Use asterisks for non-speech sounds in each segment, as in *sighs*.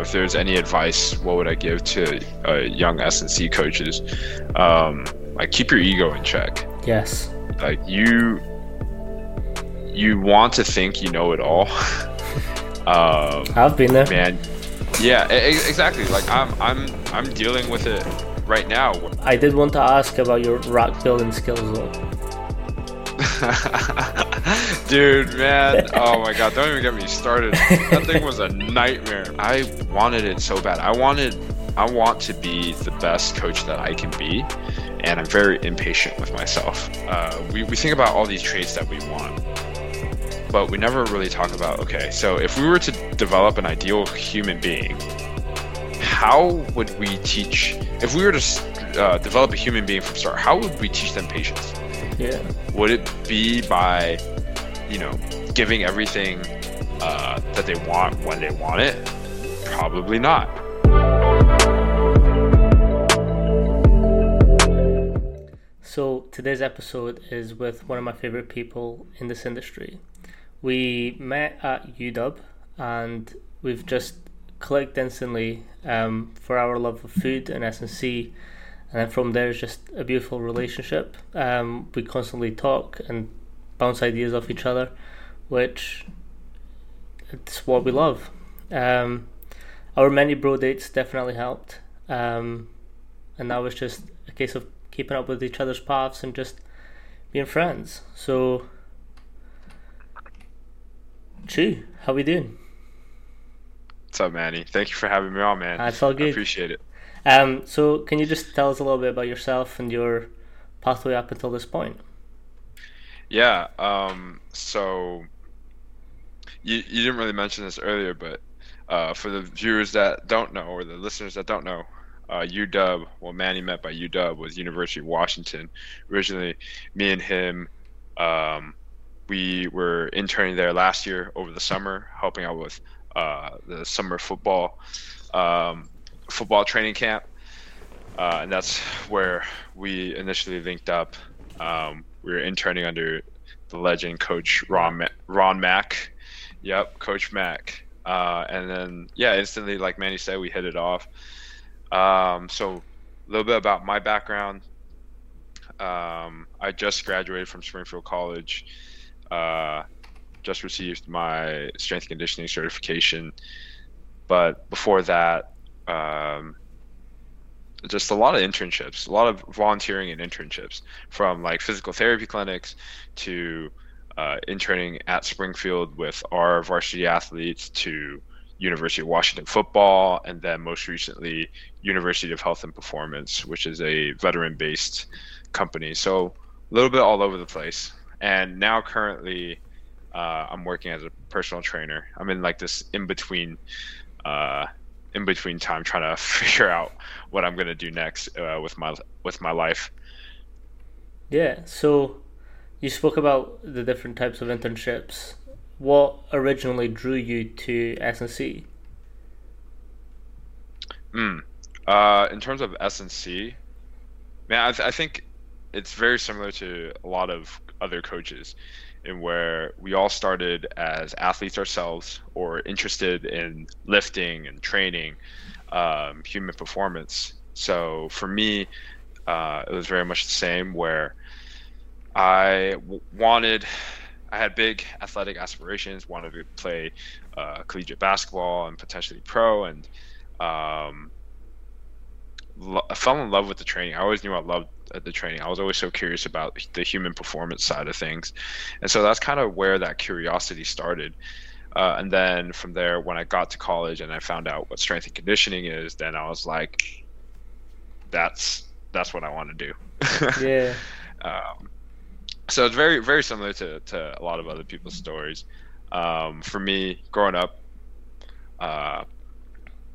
know, if there's any advice, what would I give to uh, young S and C coaches? Um, like keep your ego in check. Yes. Like you, you want to think you know it all. *laughs* um, I've been there. man. Yeah, e- exactly. Like I'm, I'm, I'm dealing with it right now. I did want to ask about your rock building skills though. *laughs* Dude, man. Oh my god, don't even get me started. That thing was a nightmare. I wanted it so bad. I wanted I want to be the best coach that I can be, and I'm very impatient with myself. Uh, we, we think about all these traits that we want, but we never really talk about okay, so if we were to develop an ideal human being, how would we teach, if we were to uh, develop a human being from start, how would we teach them patience? Yeah. Would it be by, you know, giving everything uh, that they want when they want it? Probably not. So today's episode is with one of my favorite people in this industry. We met at UW and we've just clicked instantly um, for our love of food and S&C and then from there it's just a beautiful relationship. Um, we constantly talk and bounce ideas off each other, which it's what we love. Um, our many bro dates definitely helped, um, and now it's just a case of keeping up with each other's paths and just being friends. So, Chu, how we doing? What's up, Manny? Thank you for having me on, man. That's all I good. appreciate it. Um, so can you just tell us a little bit about yourself and your pathway up until this point? Yeah. Um, so you you didn't really mention this earlier, but uh, for the viewers that don't know or the listeners that don't know, uh, UW, well, Manny met by UW was University of Washington. Originally, me and him, um, we were interning there last year over the summer, helping out with uh, the summer football um, football training camp, uh, and that's where we initially linked up. Um, we were interning under the legend coach Ron Ma- Ron Mack. Yep, Coach Mack. Uh, and then yeah, instantly, like Manny said, we hit it off. Um, so a little bit about my background. Um, I just graduated from Springfield College. Uh, just received my strength conditioning certification. But before that, um, just a lot of internships, a lot of volunteering and internships from like physical therapy clinics to uh, interning at Springfield with our varsity athletes to University of Washington football, and then most recently University of Health and Performance, which is a veteran-based company. So a little bit all over the place. And now currently, uh, I'm working as a personal trainer. I'm in like this in between, uh, in between time, trying to *laughs* figure out what I'm gonna do next uh, with my with my life. Yeah. So you spoke about the different types of internships. What originally drew you to S&C? Mm. Uh, in terms of SNC, man, I, th- I think it's very similar to a lot of other coaches, in where we all started as athletes ourselves or interested in lifting and training, um, human performance. So for me, uh, it was very much the same. Where I w- wanted, I had big athletic aspirations, wanted to play uh, collegiate basketball and potentially pro, and um, lo- I fell in love with the training. I always knew I loved uh, the training. I was always so curious about the human performance side of things, and so that's kind of where that curiosity started. Uh, and then from there, when I got to college and I found out what strength and conditioning is, then I was like, "That's that's what I want to do." *laughs* Yeah. um, so it's very very similar to, to a lot of other people's stories. Um, for me, growing up, uh,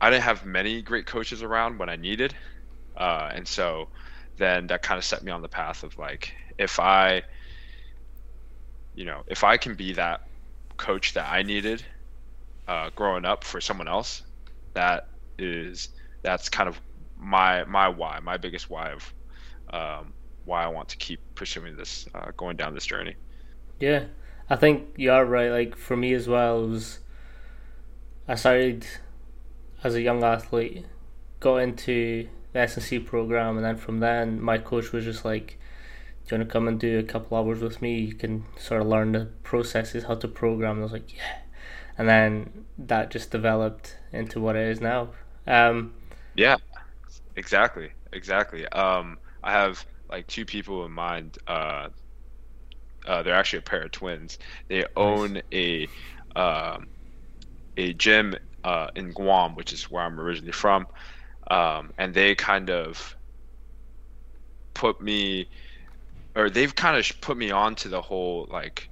I didn't have many great coaches around when I needed, uh, and so then that kind of set me on the path of like if I, you know, if I can be that coach that I needed uh, growing up for someone else, that is that's kind of my my why, my biggest why of um, why I want to keep pursuing this, uh, going down this journey. Yeah, I think you are right. Like for me as well, was I started as a young athlete, got into the S&C program, and then from then, my coach was just like, "Do you want to come and do a couple hours with me? You can sort of learn the processes, how to program." And I was like, "Yeah," and then that just developed into what it is now. Um, yeah, exactly, exactly. Um, I have like two people in mind. Uh, uh, they're actually a pair of twins. They nice. own a uh, a gym uh, in Guam, which is where I'm originally from, um, and they kind of put me, or they've kind of put me onto the whole like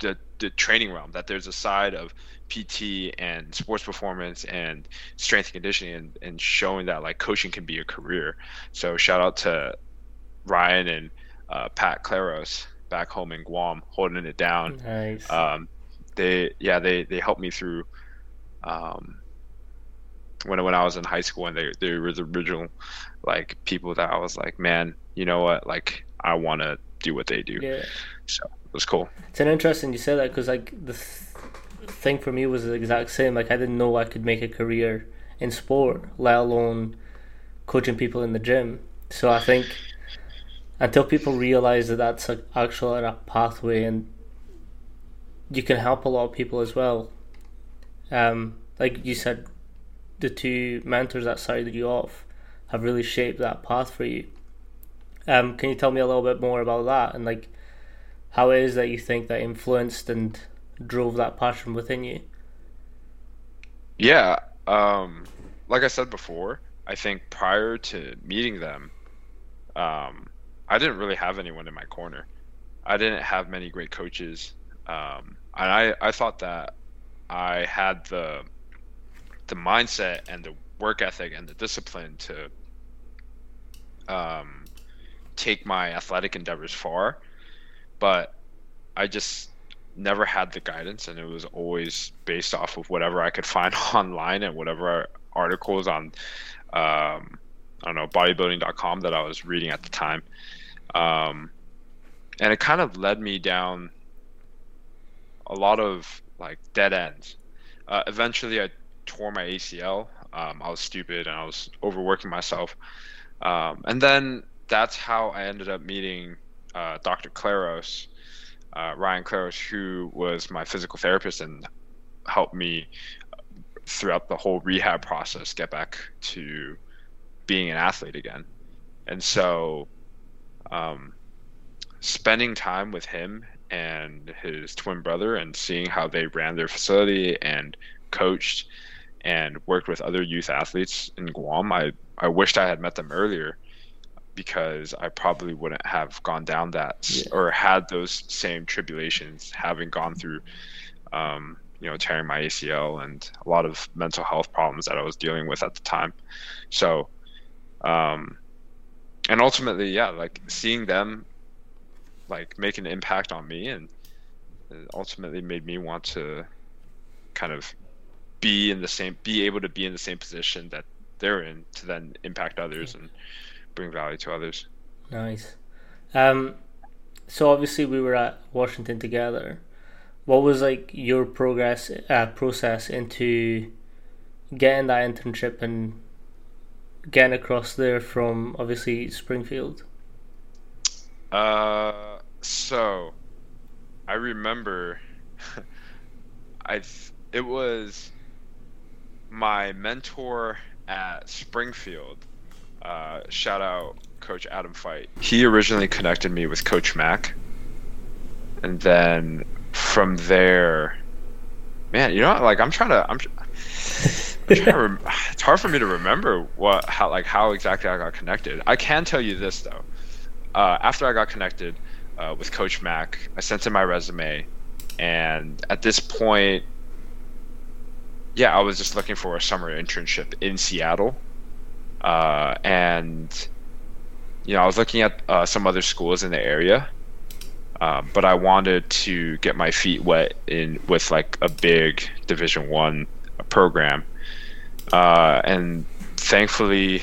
the the training realm. That there's a side of PT and sports performance and strength and conditioning and, and showing that like coaching can be a career. So shout out to Ryan and uh, Pat Claros back home in Guam holding it down. Nice. Um, they yeah they they helped me through um, when when I was in high school and they they were the original like people that I was like man you know what like I want to do what they do. Yeah. So it was cool. It's an interesting you said that because like the th- thing for me was the exact same. Like I didn't know I could make a career in sport, let alone coaching people in the gym. So I think until people realize that that's a, actually a pathway and you can help a lot of people as well. Um, like you said, the two mentors that started you off have really shaped that path for you. Um, can you tell me a little bit more about that and like how it is that you think that influenced and drove that passion within you? Yeah, um, like I said before, I think prior to meeting them, um, I didn't really have anyone in my corner. I didn't have many great coaches, um, and I, I thought that I had the the mindset and the work ethic and the discipline to um, take my athletic endeavors far, but I just never had the guidance, and it was always based off of whatever I could *laughs* find *laughs* online and whatever articles on um, I don't know bodybuilding.com that I was reading at the time, um, and it kind of led me down a lot of like dead ends. Uh, eventually, I tore my ACL. Um, I was stupid and I was overworking myself. Um, and then that's how I ended up meeting uh, Dr. Claros, uh, Ryan Claros, who was my physical therapist and helped me throughout the whole rehab process get back to being an athlete again. And so, um, spending time with him and his twin brother and seeing how they ran their facility and coached and worked with other youth athletes in Guam. I, I wished I had met them earlier because I probably wouldn't have gone down that yeah. or had those same tribulations having gone through, um, you know, tearing my ACL and a lot of mental health problems that I was dealing with at the time. So, um, and ultimately, yeah, like seeing them like make an impact on me and ultimately made me want to kind of be in the same be able to be in the same position that they're in to then impact others and bring value to others. Nice. Um so obviously we were at washington together. What was like your progress uh, process into getting that internship and getting across there from obviously springfield? Uh so i remember *laughs* i it was my mentor at Springfield, uh, shout out Coach Adam Feit. He originally connected me with Coach Mack, and then from there, man, you know, like I'm trying to, I'm, *sighs* I'm trying to *laughs* rem- *sighs* it's hard for me to remember what, how, like how exactly I got connected. I can tell you this though. Uh, after I got connected uh, with Coach Mack, I sent him my resume, and at this point, yeah, I was just looking for a summer internship in Seattle, uh, and you know I was looking at uh, some other schools in the area, uh, but I wanted to get my feet wet in with like a big Division One program, uh, and thankfully,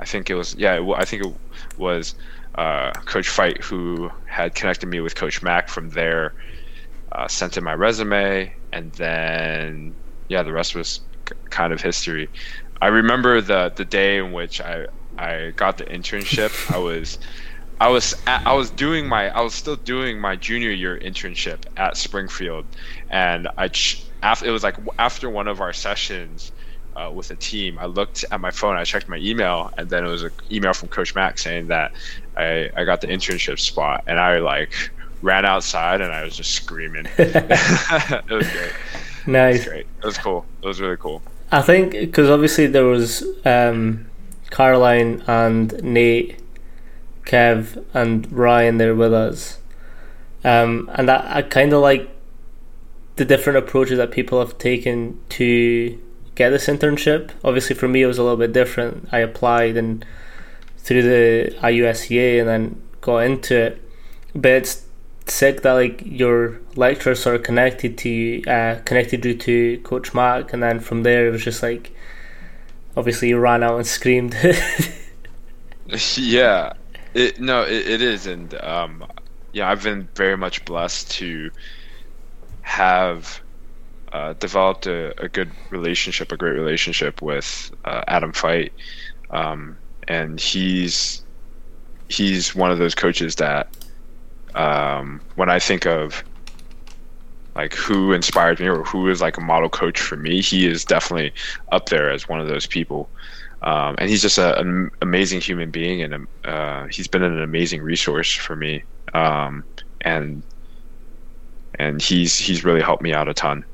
I think it was yeah I think it was uh, Coach Feit who had connected me with Coach Mack from there. Uh, sent in my resume. And then yeah, the rest was kind of history. I remember the the day in which I I got the internship. *laughs* I was I was at, I was doing my I was still doing my junior year internship at Springfield, and I after it was like after one of our sessions uh, with a team, I looked at my phone, I checked my email, and then it was an email from Coach Mack saying that I I got the internship spot, and I like ran outside and I was just screaming. *laughs* it was great. Nice. It was cool. It was really cool. I think because obviously there was um, Caroline and Nate, Kev and Ryan there with us, um, and I, I kind of like the different approaches that people have taken to get this internship. Obviously, for me, it was a little bit different. I applied and through the IUSCA and then got into it, but it's sick that like your lecturers are connected to you, uh, connected you to Coach Mack, and then from there it was just like, obviously you ran out and screamed. *laughs* yeah, it no, it, it is, and um, yeah, I've been very much blessed to have uh, developed a, a good relationship, a great relationship with uh, Adam Feit, um, and he's he's one of those coaches that um, when I think of like who inspired me or who is like a model coach for me, he is definitely up there as one of those people. Um, and he's just a, an amazing human being, and uh, he's been an amazing resource for me. Um, and and he's he's really helped me out a ton.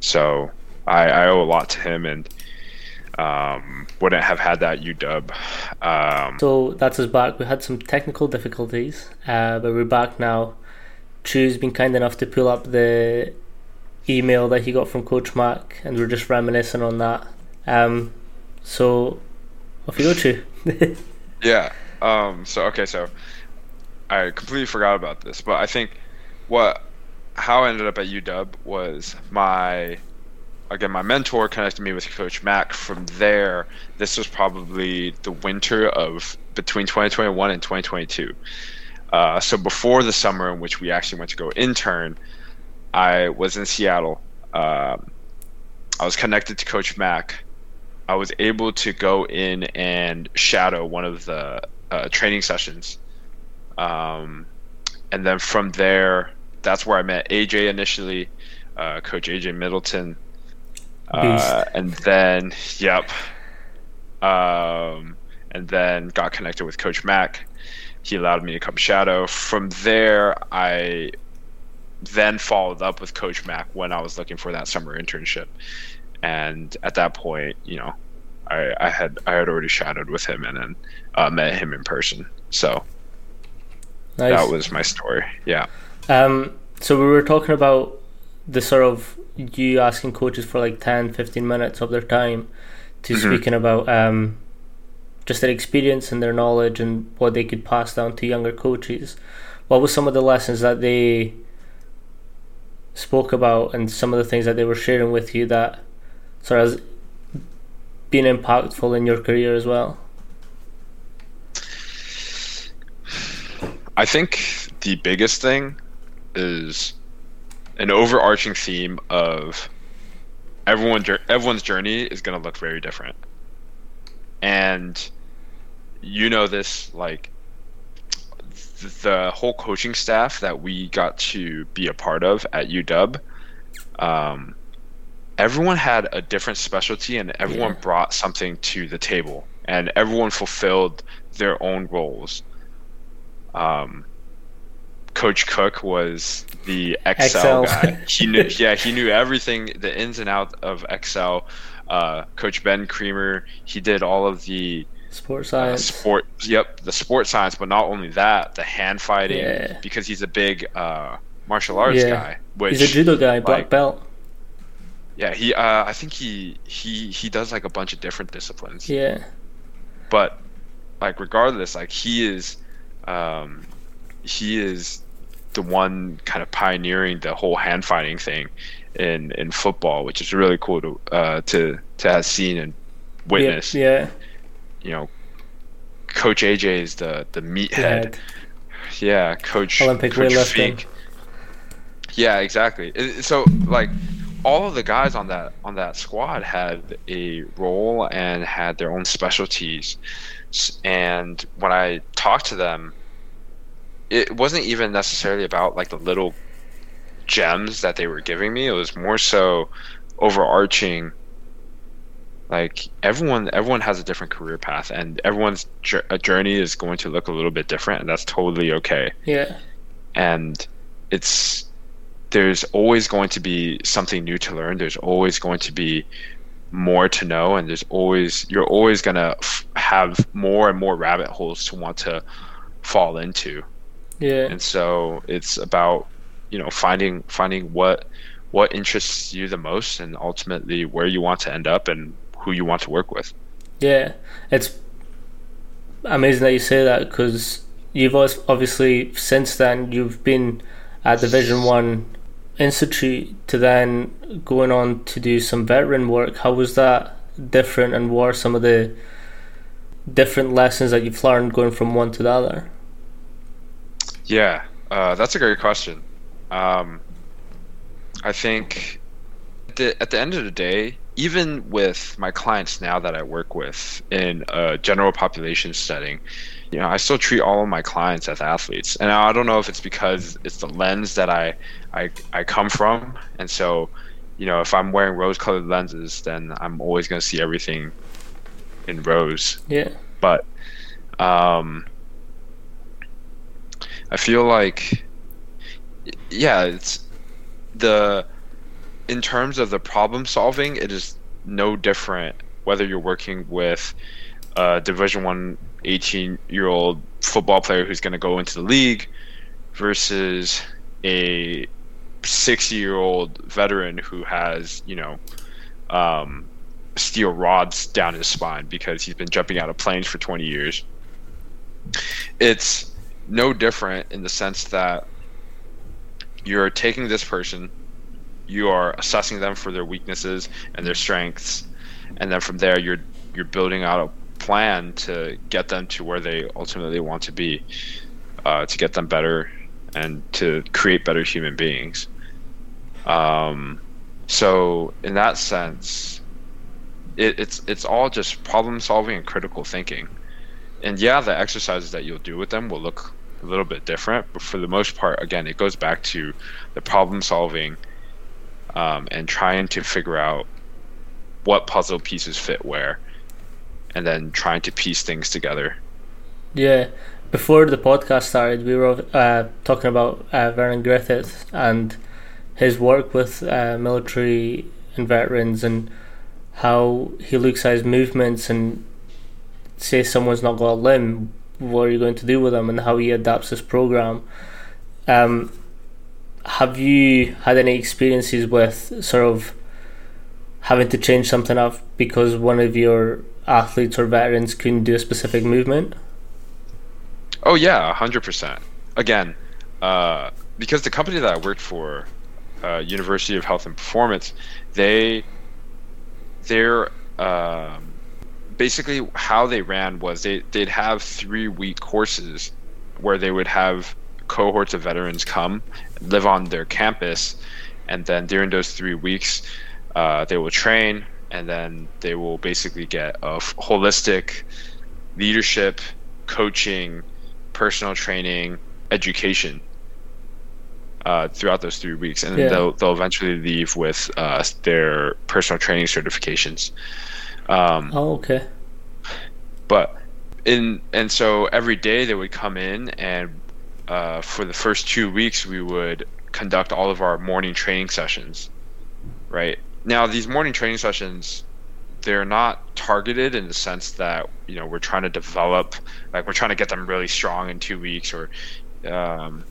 So I, I owe a lot to him, and um, wouldn't have had that UW. Um, so that's us back. We had some technical difficulties, uh, but we're back now. Chu's been kind enough to pull up the email that he got from Coach Mack, and we're just reminiscing on that. Um, so off you go, Chu. *laughs* yeah. Um, so okay, so I completely forgot about this, but I think what how I ended up at UW was my again, my mentor connected me with Coach Mack. From there, this was probably the winter of between 2021 and 2022. Uh, so before the summer in which we actually went to go intern, I was in Seattle. Uh, I was connected to Coach Mack. I was able to go in and shadow one of the uh, training sessions. Um, and then from there, that's where I met AJ initially, uh, Coach AJ Middleton. Uh, and then, yep. Um, and then got connected with Coach Mack. He allowed me to come shadow. From there, I then followed up with Coach Mack when I was looking for that summer internship. And at that point, you know, I, I had I had already shadowed with him and then uh, met him in person. So nice. that was my story. Yeah. Um. So we were talking about the sort of you asking coaches for like 10, 15 minutes of their time to mm-hmm. speaking about um, just their experience and their knowledge and what they could pass down to younger coaches. What was some of the lessons that they spoke about and some of the things that they were sharing with you that sort of been impactful in your career as well? I think the biggest thing is an overarching theme of everyone everyone's journey is going to look very different and you know this like the whole coaching staff that we got to be a part of at UW, um, everyone had a different specialty and everyone yeah. brought something to the table and everyone fulfilled their own roles. Um, Coach Cook was the Excel, Excel. guy. He knew, *laughs* yeah, he knew everything, the ins and outs of Excel. Uh, Coach Ben Creamer, he did all of the sport uh, science. Uh, sport, yep, the sport science, but not only that, the hand fighting, yeah. because he's a big uh, martial arts yeah. guy. Which, he's a judo guy, black like, belt. Yeah, he. Uh, I think he he he does like a bunch of different disciplines. Yeah. But like regardless, like he is, um, he is the one kind of pioneering the whole hand fighting thing in in football, which is really cool to uh, to to have seen and witnessed. Yeah. yeah. You know, Coach AJ is the the meathead. Yeah, Coach Olympic Coach. Yeah, exactly. So like all of the guys on that on that squad had a role and had their own specialties and when i talked to them it wasn't even necessarily about like the little gems that they were giving me it was more so overarching like everyone everyone has a different career path and everyone's journey is going to look a little bit different and that's totally okay yeah and it's there's always going to be something new to learn. There's always going to be more to know, and there's always you're always gonna f- have more and more rabbit holes to want to fall into. Yeah. And so it's about you know finding finding what what interests you the most, and ultimately where you want to end up and who you want to work with. Yeah, it's amazing that you say that because you've obviously since then you've been at Division One Institute to then going on to do some veteran work. How was that different, and what are some of the different lessons that you've learned going from one to the other? Yeah, uh, that's a great question. Um, I think at the, at the end of the day, even with my clients now that I work with in a general population setting, you know, I still treat all of my clients as athletes. And I don't know if it's because it's the lens that I I, I come from. And so, you know, if I'm wearing rose colored lenses, then I'm always going to see everything in rose. Yeah. But um, I feel like, yeah, it's the, in terms of the problem solving, it is no different whether you're working with a Division One 18 year old football player who's going to go into the league versus a 60 year old veteran who has, you know, um, steel rods down his spine because he's been jumping out of planes for 20 years. It's no different in the sense that you're taking this person, you are assessing them for their weaknesses and their strengths, and then from there you're you're building out a plan to get them to where they ultimately want to be, uh, to get them better and to create better human beings. Um, so in that sense, it, it's it's all just problem solving and critical thinking. And yeah, the exercises that you'll do with them will look a little bit different, but for the most part, again, it goes back to the problem solving um, and trying to figure out what puzzle pieces fit where, and then trying to piece things together. Yeah, before the podcast started, we were uh, talking about uh, Vernon Griffith and his work with uh, military and veterans and how he looks at his movements and say someone's not got a limb, what are you going to do with them, and how he adapts his program. Um, have you had any experiences with sort of having to change something up because one of your athletes or veterans couldn't do a specific movement? Oh yeah, hundred percent. Again, uh, because the company that I worked for, uh, University of Health and Performance, they they're um, basically how they ran was they they'd have three week courses where they would have cohorts of veterans come live on their campus, and then during those three weeks, uh, they will train, and then they will basically get a f- holistic leadership, coaching, personal training, education uh, throughout those three weeks, and yeah. they'll they'll eventually leave with uh, their personal training certifications. Um, oh, okay. But in and so every day they would come in, and uh, for the first two weeks we would conduct all of our morning training sessions. Right now, these morning training sessions they're not targeted in the sense that you know we're trying to develop like we're trying to get them really strong in two weeks or um,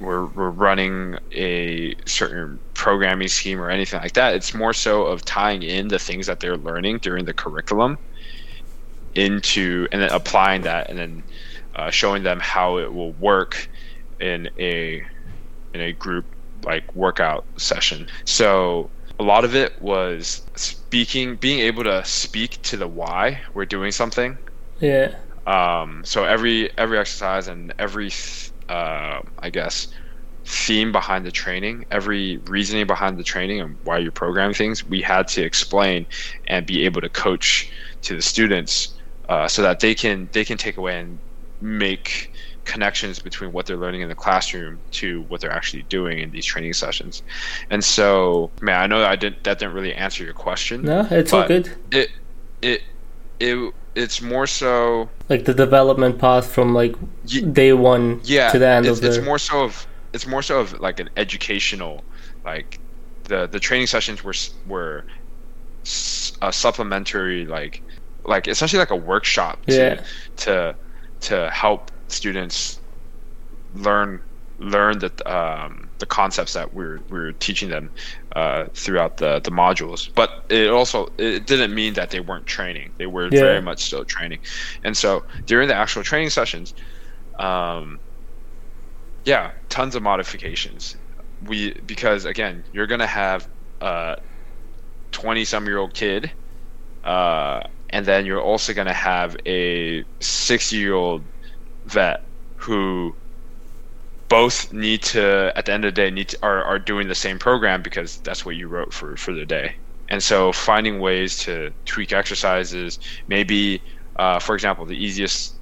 we're, we're running a certain programming scheme or anything like that it's more so of tying in the things that they're learning during the curriculum into and then applying that and then uh, showing them how it will work in a in a group like workout session so a lot of it was speaking, being able to speak to the why we're doing something. Yeah. Um, so every every exercise and every uh, I guess theme behind the training, every reasoning behind the training and why you program things, we had to explain and be able to coach to the students uh, so that they can they can take away and make connections between what they're learning in the classroom to what they're actually doing in these training sessions. And so, man, I know that I didn't that didn't really answer your question. No, it's all good. It it it it's more so like the development path from like y- day one yeah, to the end it's, of the. It's more so of it's more so of like an educational, like the the training sessions were were a supplementary like like essentially like a workshop to yeah. to to help students learn learn that um, the concepts that we're we're teaching them uh, throughout the the modules. But it also it didn't mean that they weren't training. They were yeah. very much still training. And so during the actual training sessions, um, yeah, tons of modifications. We because again, you're gonna have a twenty some year old kid, uh, and then you're also gonna have a sixty year old vet who both need to at the end of the day need to, are, are doing the same program because that's what you wrote for for the day. And so finding ways to tweak exercises maybe uh, for example the easiest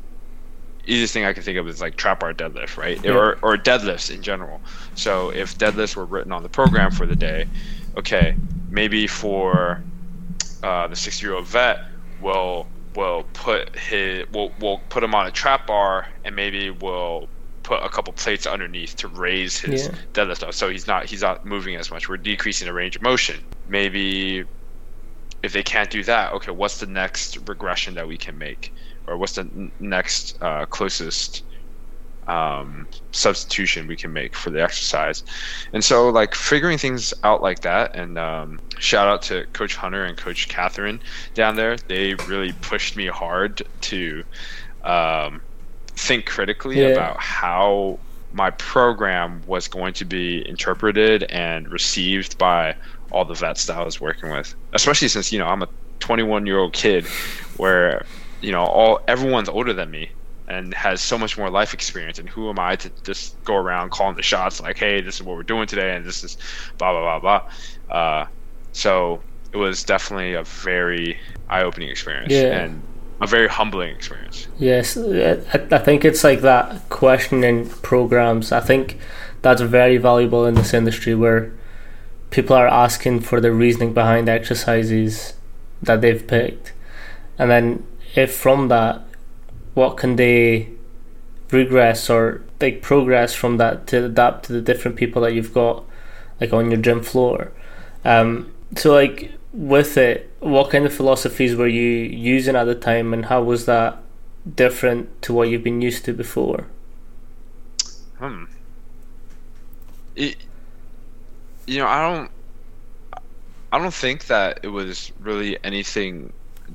easiest thing i can think of is like trap bar deadlift right? Yeah. or, or deadlifts in general. So if deadlifts were written on the program for the day okay maybe for uh, the 60 year old vet we'll will put his we'll, we'll put him on a trap bar and maybe we'll put a couple plates underneath to raise his yeah. deadlift up. So he's not he's not moving as much. We're decreasing the range of motion. Maybe if they can't do that, okay, what's the next regression that we can make, or what's the n- next uh, closest um, substitution we can make for the exercise. And so, like figuring things out like that, and um, shout out to Coach Hunter and Coach Catherine down there. They really pushed me hard to um, think critically yeah. about how my program was going to be interpreted and received by all the vets that I was working with. Especially since you know I'm a 21 year old kid, where you know all everyone's older than me and has so much more life experience. And who am I to just go around calling the shots like, hey, this is what we're doing today, and this is blah blah blah blah. Uh, so it was definitely a very eye-opening experience yeah. and a very humbling experience. Yes, I think it's like that questioning programs. I think that's very valuable in this industry where people are asking for the reasoning behind exercises that they've picked, and then if from that what can they regress or like progress from that to adapt to the different people that you've got like on your gym floor um, so like with it what kind of philosophies were you using at the time and how was that different to what you've been used to before hmm it, you know i don't i don't think that it was really anything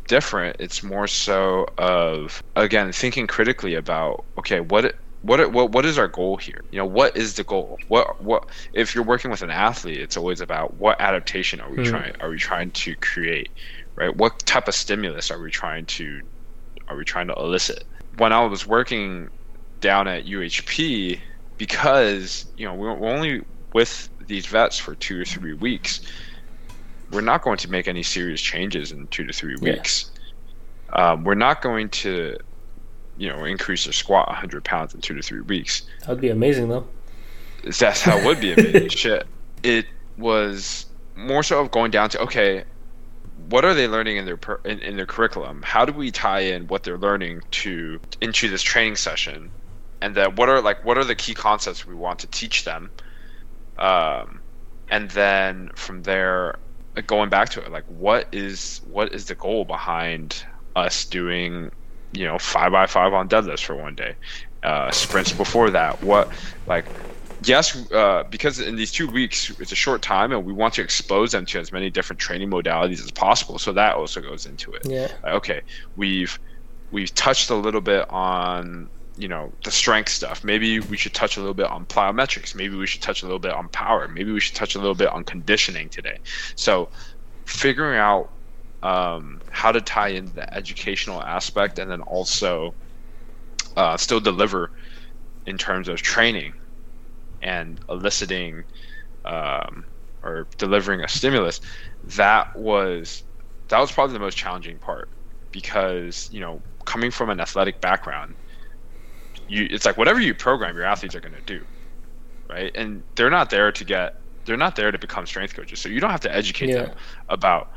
different. It's more so of again thinking critically about okay, what what what what is our goal here? You know, what is the goal? What what if you're working with an athlete, it's always about what adaptation are we mm. trying are we trying to create, right? What type of stimulus are we trying to are we trying to elicit? When I was working down at UHP, because you know we're only with these vets for two or three weeks we're not going to make any serious changes in two to three weeks. Yeah. Um, we're not going to, you know, increase their squat 100 pounds in two to three weeks. That'd be amazing, though. That's how it would be amazing. *laughs* Shit. It was more so of going down to okay, what are they learning in their per, in, in their curriculum? How do we tie in what they're learning to into this training session? And then what are like what are the key concepts we want to teach them? Um, and then from there, going back to it, like what is what is the goal behind us doing, you know, five by five on deadlifts for one day, uh, sprints before that? What like yes, uh, because in these two weeks it's a short time, and we want to expose them to as many different training modalities as possible. So that also goes into it. Yeah. Like, okay, we've we've touched a little bit on you know the strength stuff maybe we should touch a little bit on plyometrics maybe we should touch a little bit on power maybe we should touch a little bit on conditioning today so figuring out um, how to tie in the educational aspect and then also uh, still deliver in terms of training and eliciting um, or delivering a stimulus, that was that was probably the most challenging part because you know coming from an athletic background, you it's like whatever you program, your athletes are going to do, right? And they're not there to get they're not there to become strength coaches, so you don't have to educate yeah. them about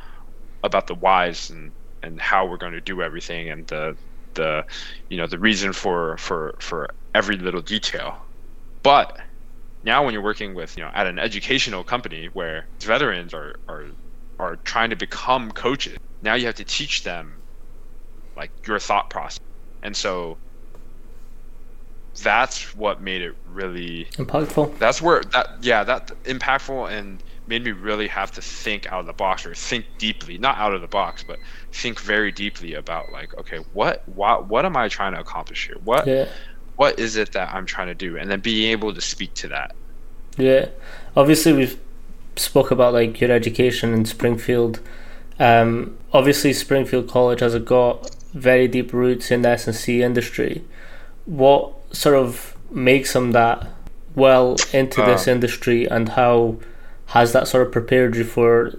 about the whys and and how we're going to do everything and the the you know the reason for for for every little detail. But now when you're working with you know at an educational company where veterans are are are trying to become coaches now you have to teach them like your thought process. And so that's what made it really impactful. That's where that yeah that impactful and made me really have to think out of the box or think deeply not out of the box but think very deeply about like okay what what what am i trying to accomplish here? What yeah. what is it that i'm trying to do? And then being able to speak to that. Yeah. Obviously we've spoke about like your education in springfield. Um, obviously springfield college has got very deep roots in the s&c industry. What sort of makes them that well into uh, this industry and how has that sort of prepared you for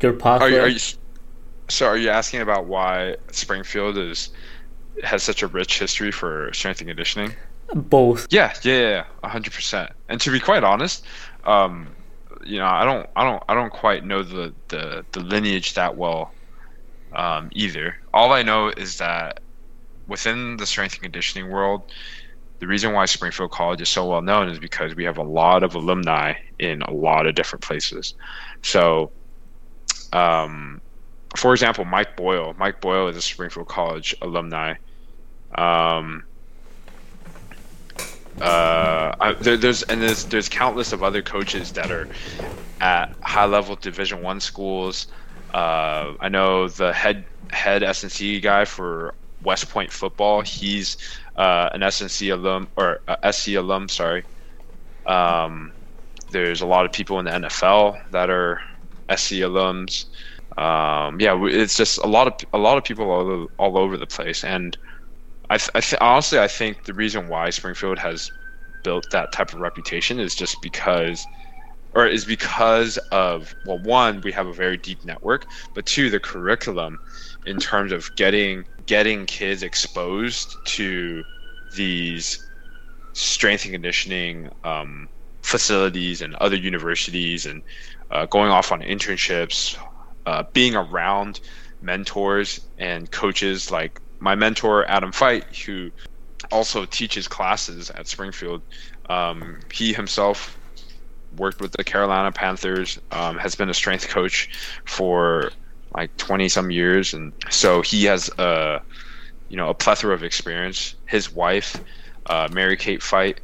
your pathway? Are you, are you, so are you asking about why Springfield is has such a rich history for strength and conditioning? Both. Yeah, yeah, yeah, hundred percent. And to be quite honest, um, you know, I don't, I don't, I don't quite know the the, the lineage that well, um, either. All I know is that within the strength and conditioning world, the reason why Springfield College is so well known is because we have a lot of alumni in a lot of different places. So, um, for example, Mike Boyle. Mike Boyle is a Springfield College alumni. Um, uh, I, there, there's and there's there's countless of other coaches that are at high level Division One schools. Uh, I know the head head S&C guy for West Point football. He's uh, an S&C alum or uh, SC alum. Sorry. Um, there's a lot of people in the NFL that are SC alums. Um, yeah, it's just a lot of a lot of people all all over the place, and I, th- I th- honestly I think the reason why Springfield has built that type of reputation is just because or is because of well one we have a very deep network but two the curriculum in terms of getting getting kids exposed to these strength and conditioning um, facilities and other universities and uh, going off on internships, uh, being around mentors and coaches like my mentor Adam Feit, who also teaches classes at Springfield. Um, he himself worked with the Carolina Panthers, um, has been a strength coach for like 20 some years and so he has a you know a plethora of experience. His wife uh, mary kate Feit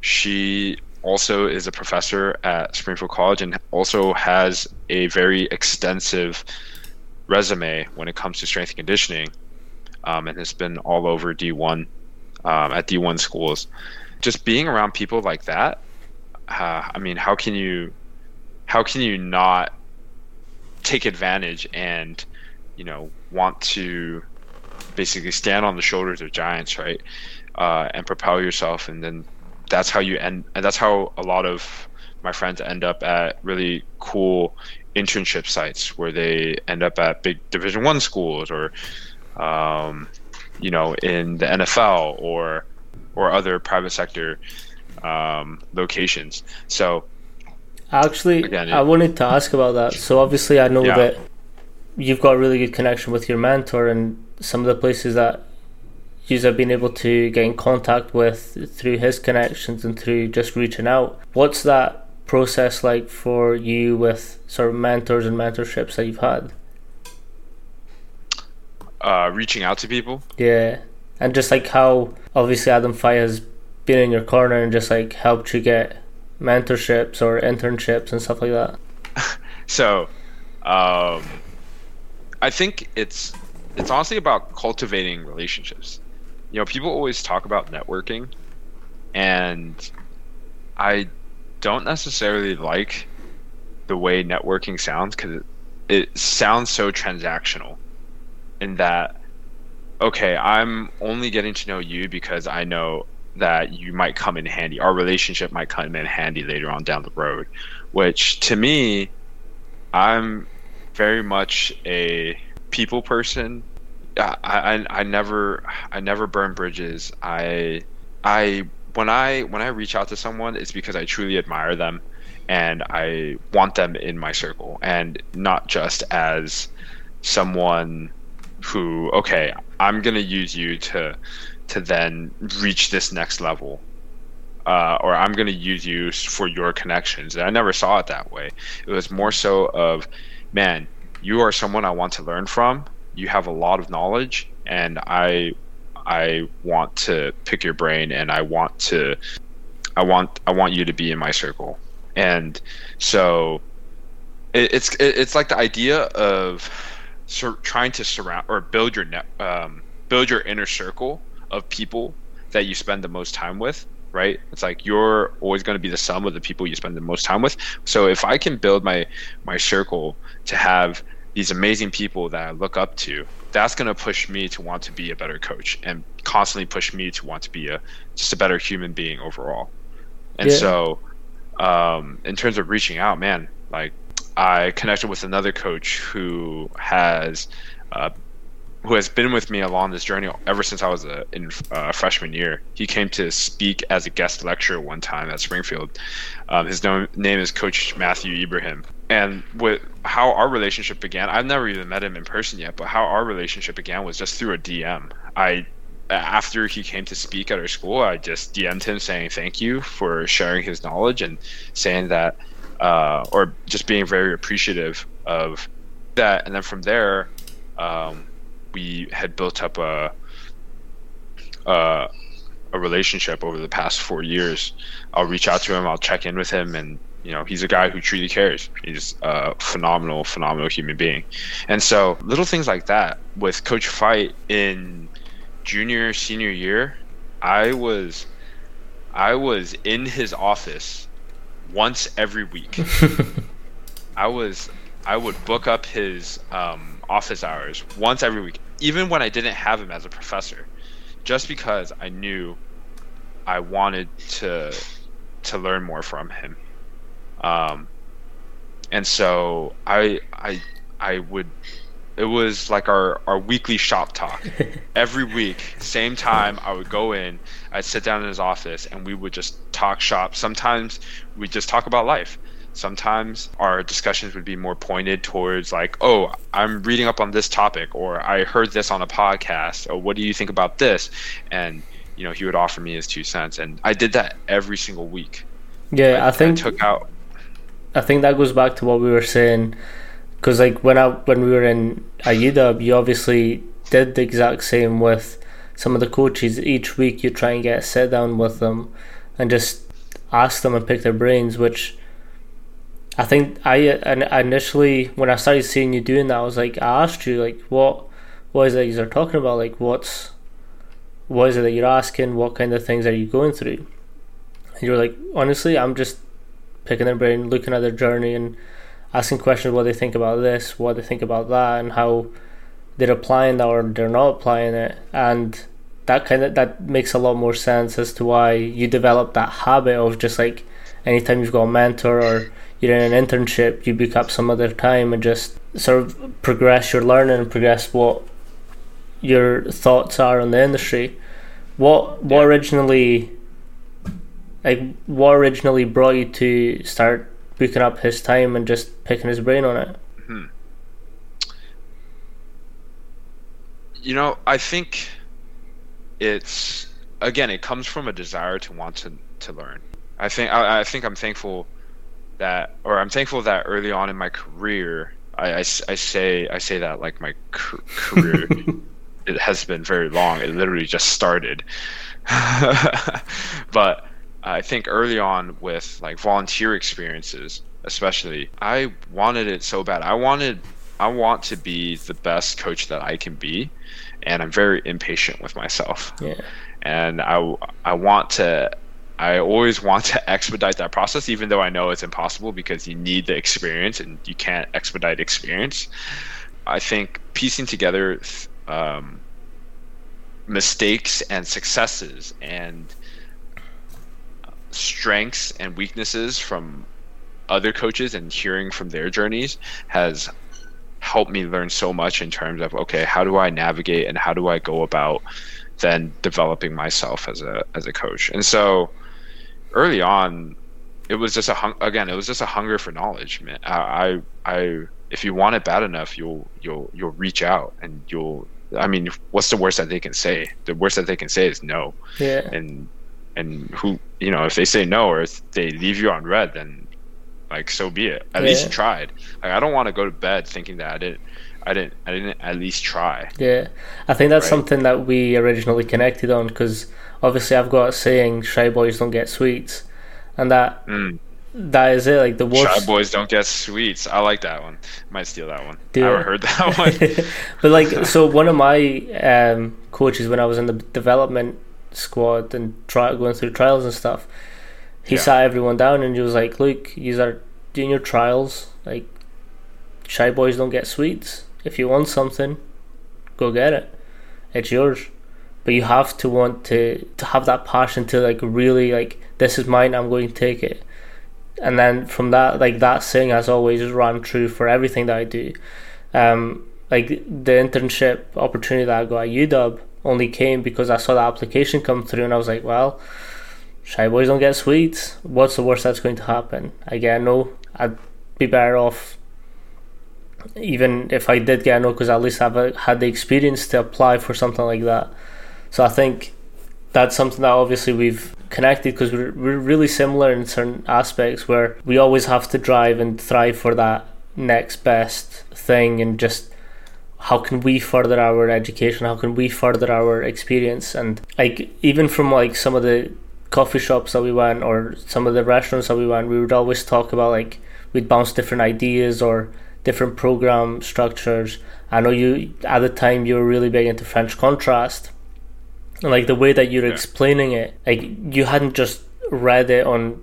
she also is a professor at springfield college and also has a very extensive resume when it comes to strength and conditioning um, and has been all over d1 um, at d1 schools. Just being around people like that uh, i mean how can you how can you not take advantage and you know want to basically stand on the shoulders of giants right? Uh, and propel yourself and then that's how you end and that's how a lot of my friends end up at really cool internship sites where they end up at big division one schools or um, you know in the nfl or or other private sector um, locations. So Actually, Again, I wanted to ask about that. So obviously, I know yeah. that you've got a really good connection with your mentor, and some of the places that you have been able to get in contact with through his connections and through just reaching out. What's that process like for you with sort of mentors and mentorships that you've had? Uh, reaching out to people. Yeah, and just like how obviously Adam Feit has been in your corner and just like helped you get mentorships or internships and stuff like that? *laughs* so, um, I think it's it's honestly about cultivating relationships. You know, people always talk about networking, and I don't necessarily like the way networking sounds because it, it sounds so transactional. In that, okay, I'm only getting to know you because I know that you might come in handy. Our relationship might come in handy later on down the road, which to me, I'm very much a people person. I, I, I never I never burn bridges. I I when I when I reach out to someone, it's because I truly admire them, and I want them in my circle, and not just as someone who okay, I'm gonna use you to to then reach this next level. Uh, or I'm going to use you for your connections. And I never saw it that way. It was more so of, man, you are someone I want to learn from. You have a lot of knowledge, and I, I want to pick your brain, and I want to, I want, I want you to be in my circle. And so, it, it's it, it's like the idea of sur- trying to surround or build your net, um, build your inner circle of people that you spend the most time with right? It's like you're always going to be the sum of the people you spend the most time with. So if i can build my my circle to have these amazing people that i look up to that's going to push me to want to be a better coach and constantly push me to want to be a just a better human being overall. And yeah. so um, in terms of reaching out man like i connected with another coach who has uh, who has been with me along this journey ever since I was a, in uh, freshman year. He came to speak as a guest lecturer one time at Springfield. Um, his name is Coach Matthew Ibrahim. And with how our relationship began, I've never even met him in person yet, but how our relationship began was just through a DM. I after he came to speak at our school, I just DM'd him saying thank you for sharing his knowledge and saying that, uh, or just being very appreciative of that. And then from there, um, we had built up a uh, a relationship over the past four years. I'll reach out to him. I'll check in with him, and you know he's a guy who truly cares. He's a phenomenal, phenomenal human being. And so little things like that with Coach Feit in junior, senior year, I was I was in his office once every week. *laughs* I was I would book up his um, office hours once every week even when I didn't have him as a professor, just because I knew I wanted to to learn more from him. Um, and so I I I would it was like our, our weekly shop talk. *laughs* Every week, same time, I would go in, I'd sit down in his office, and we would just talk shop. Sometimes we'd just talk about life sometimes our discussions would be more pointed towards like oh i'm reading up on this topic or i heard this on a podcast or what do you think about this? And you know he would offer me his two cents and i did that every single week. Yeah i, I think I took out i think that goes back to what we were saying because like when i when we were in UW, you obviously did the exact same with some of the coaches. Each week you try and get a sit down with them and just ask them and pick their brains which I think I initially when I started seeing you doing that, I was like, I asked you like, what, what is it you're talking about? Like, what's, what is it that you're asking? What kind of things are you going through? And you're like, honestly, I'm just picking their brain, looking at their journey, and asking questions what they think about this, what they think about that, and how they're applying that or they're not applying it, and that kind of that makes a lot more sense as to why you develop that habit of just like anytime you've got a mentor or you're in an internship, you book up some other time and just sort of progress your learning and progress what your thoughts are on the industry. What what originally like what originally brought you to start booking up his time and just picking his brain on it? Hmm. You know, I think it's again, it comes from a desire to want to to learn. I think I, I think I'm thankful that, or I'm thankful that early on in my career, I, I, I say I say that like my career *laughs* it has been very long. It literally just started, *laughs* but I think early on with like volunteer experiences, especially, I wanted it so bad. I wanted I want to be the best coach that I can be, and I'm very impatient with myself. Yeah. And I I want to I always want to *laughs* expedite that process, even though I know it's impossible because you need the experience and you can't expedite experience. I think piecing together um, mistakes and successes and strengths and weaknesses from other coaches and hearing from their journeys has helped me learn so much in terms of okay how do i navigate and how do i go about then developing myself as a as a coach and so early on it was just a hung- again it was just a hunger for knowledge man. I, I i if you want it bad enough you'll you'll you'll reach out and you'll i mean what's the worst that they can say? The worst that they can say is no. Yeah. And and who you know if they say no or if they leave you on red then like so be it. At Yeah. least you tried. Like i don't want to go to bed thinking that i didn't i didn't i didn't at least try. Yeah, I think that's Right. something that we originally connected on because obviously I've got a saying "shy boys don't get sweets," and that Mm. that is it. Like the shy boys don't get sweets i like that one might steal that one Do i heard that one *laughs* *laughs* but like, so one of my um, coaches when I was in the development squad and try going through trials and stuff, he Yeah. sat everyone down and he was like, "Look, you are doing your trials. Like, shy boys don't get sweets. If you want something, go get it. It's yours. But you have to want to to have that passion to like really like this is mine. I'm going to take it." And then from that, like that saying has always run true for everything that I do. Um, like the internship opportunity that I got at UW only came because I saw the application come through and I was like, well, shy boys don't get sweets. What's the worst that's going to happen? I get no. I'd be better off even if I did get a no because at least I've uh, had the experience to apply for something like that. So I think that's something that obviously we've connected because we're, we're really similar in certain aspects where we always have to drive and thrive for that next best thing and just how can we further our education? How can we further our experience? And like even from like some of the coffee shops that we went or some of the restaurants that we went we would always talk about like we'd bounce different ideas or different program structures. I know you at the time you were really big into french contrast like the way that you're Yeah. explaining it like you hadn't just read it on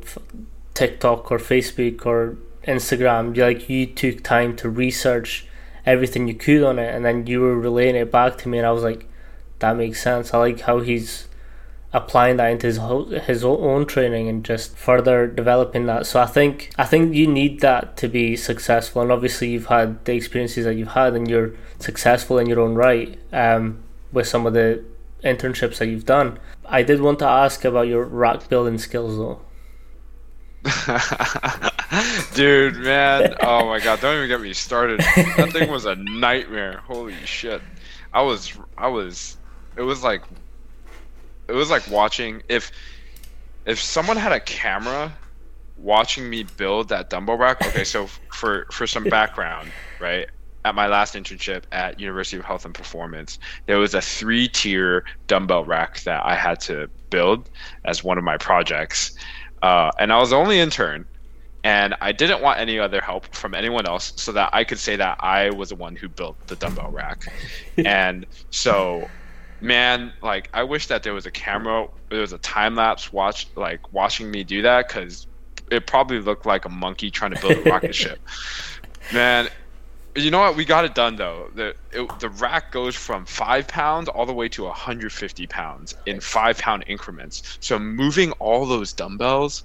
tiktok or facebook or instagram. You like you took time to research everything you could on it and then you were relaying it back to me and i was like that makes sense. I like how he's applying that into his whole, his own training and just further developing that. So i think i think you need that to be successful and obviously you've had the experiences that you've had and you're successful in your own right um, with some of the internships that you've done i did want to ask about your rack building skills though *laughs* Dude, man. Oh my god, don't even get me started. That thing was a nightmare. Holy shit. I was I was it was like it was like watching if if someone had a camera watching me build that dumbbell rack. Okay, so for for some *laughs* background, right? At my last internship at University of Health and Performance, there was a three-tier dumbbell rack that I had to build as one of my projects. Uh, and I was the only intern, and I didn't want any other help from anyone else, so that I could say that I was the one who built the dumbbell rack. *laughs* and so, man, like I wish that there was a camera, there was a time lapse watch, like watching me do that, because it probably looked like a monkey trying to build a rocket *laughs* ship. Man, you know what? We got it done though. The it, the rack goes from five pounds all the way to 150 pounds in five pound increments. So moving all those dumbbells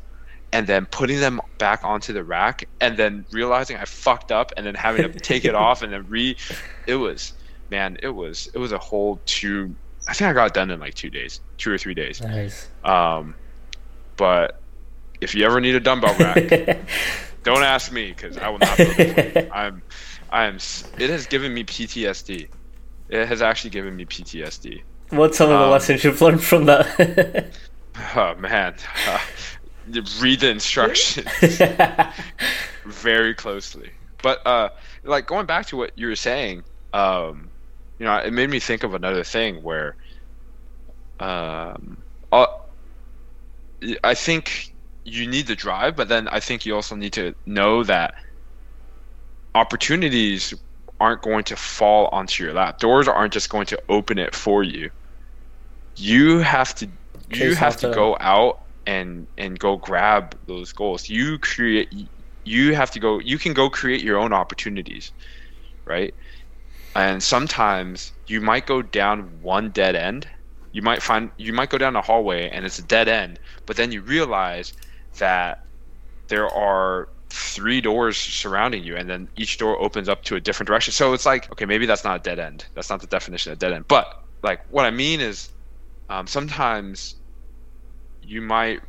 and then putting them back onto the rack and then realizing I fucked up and then having to take it off and then re *laughs* it was man, it was it was a whole two I think I got it done in like two days, two or three days. nice Um, but if you ever need a dumbbell rack, *laughs* don't ask me because I will not build it for you. *laughs* I'm, I am. It has given me PTSD. It has actually given me PTSD. what's some of the Um, lessons you've learned from that *laughs* Oh man, uh, *laughs* read the instructions very closely. But uh, like going back to what you were saying, um, you know, it made me think of another thing where, um, uh, I think you need the drive, but then I think you also need to know that opportunities aren't going to fall onto your lap. Doors aren't just going to open it for you. You have to you have to go out and and go grab those goals. You create you have to go you can go create your own opportunities, right? And sometimes you might go down one dead end you might find you might go down a hallway and it's a dead end, but then you realize that there are three doors surrounding you and then each door opens up to a different direction. So it's like, okay, maybe that's not a dead end. That's not the definition of dead end. But like what I mean is um, sometimes you might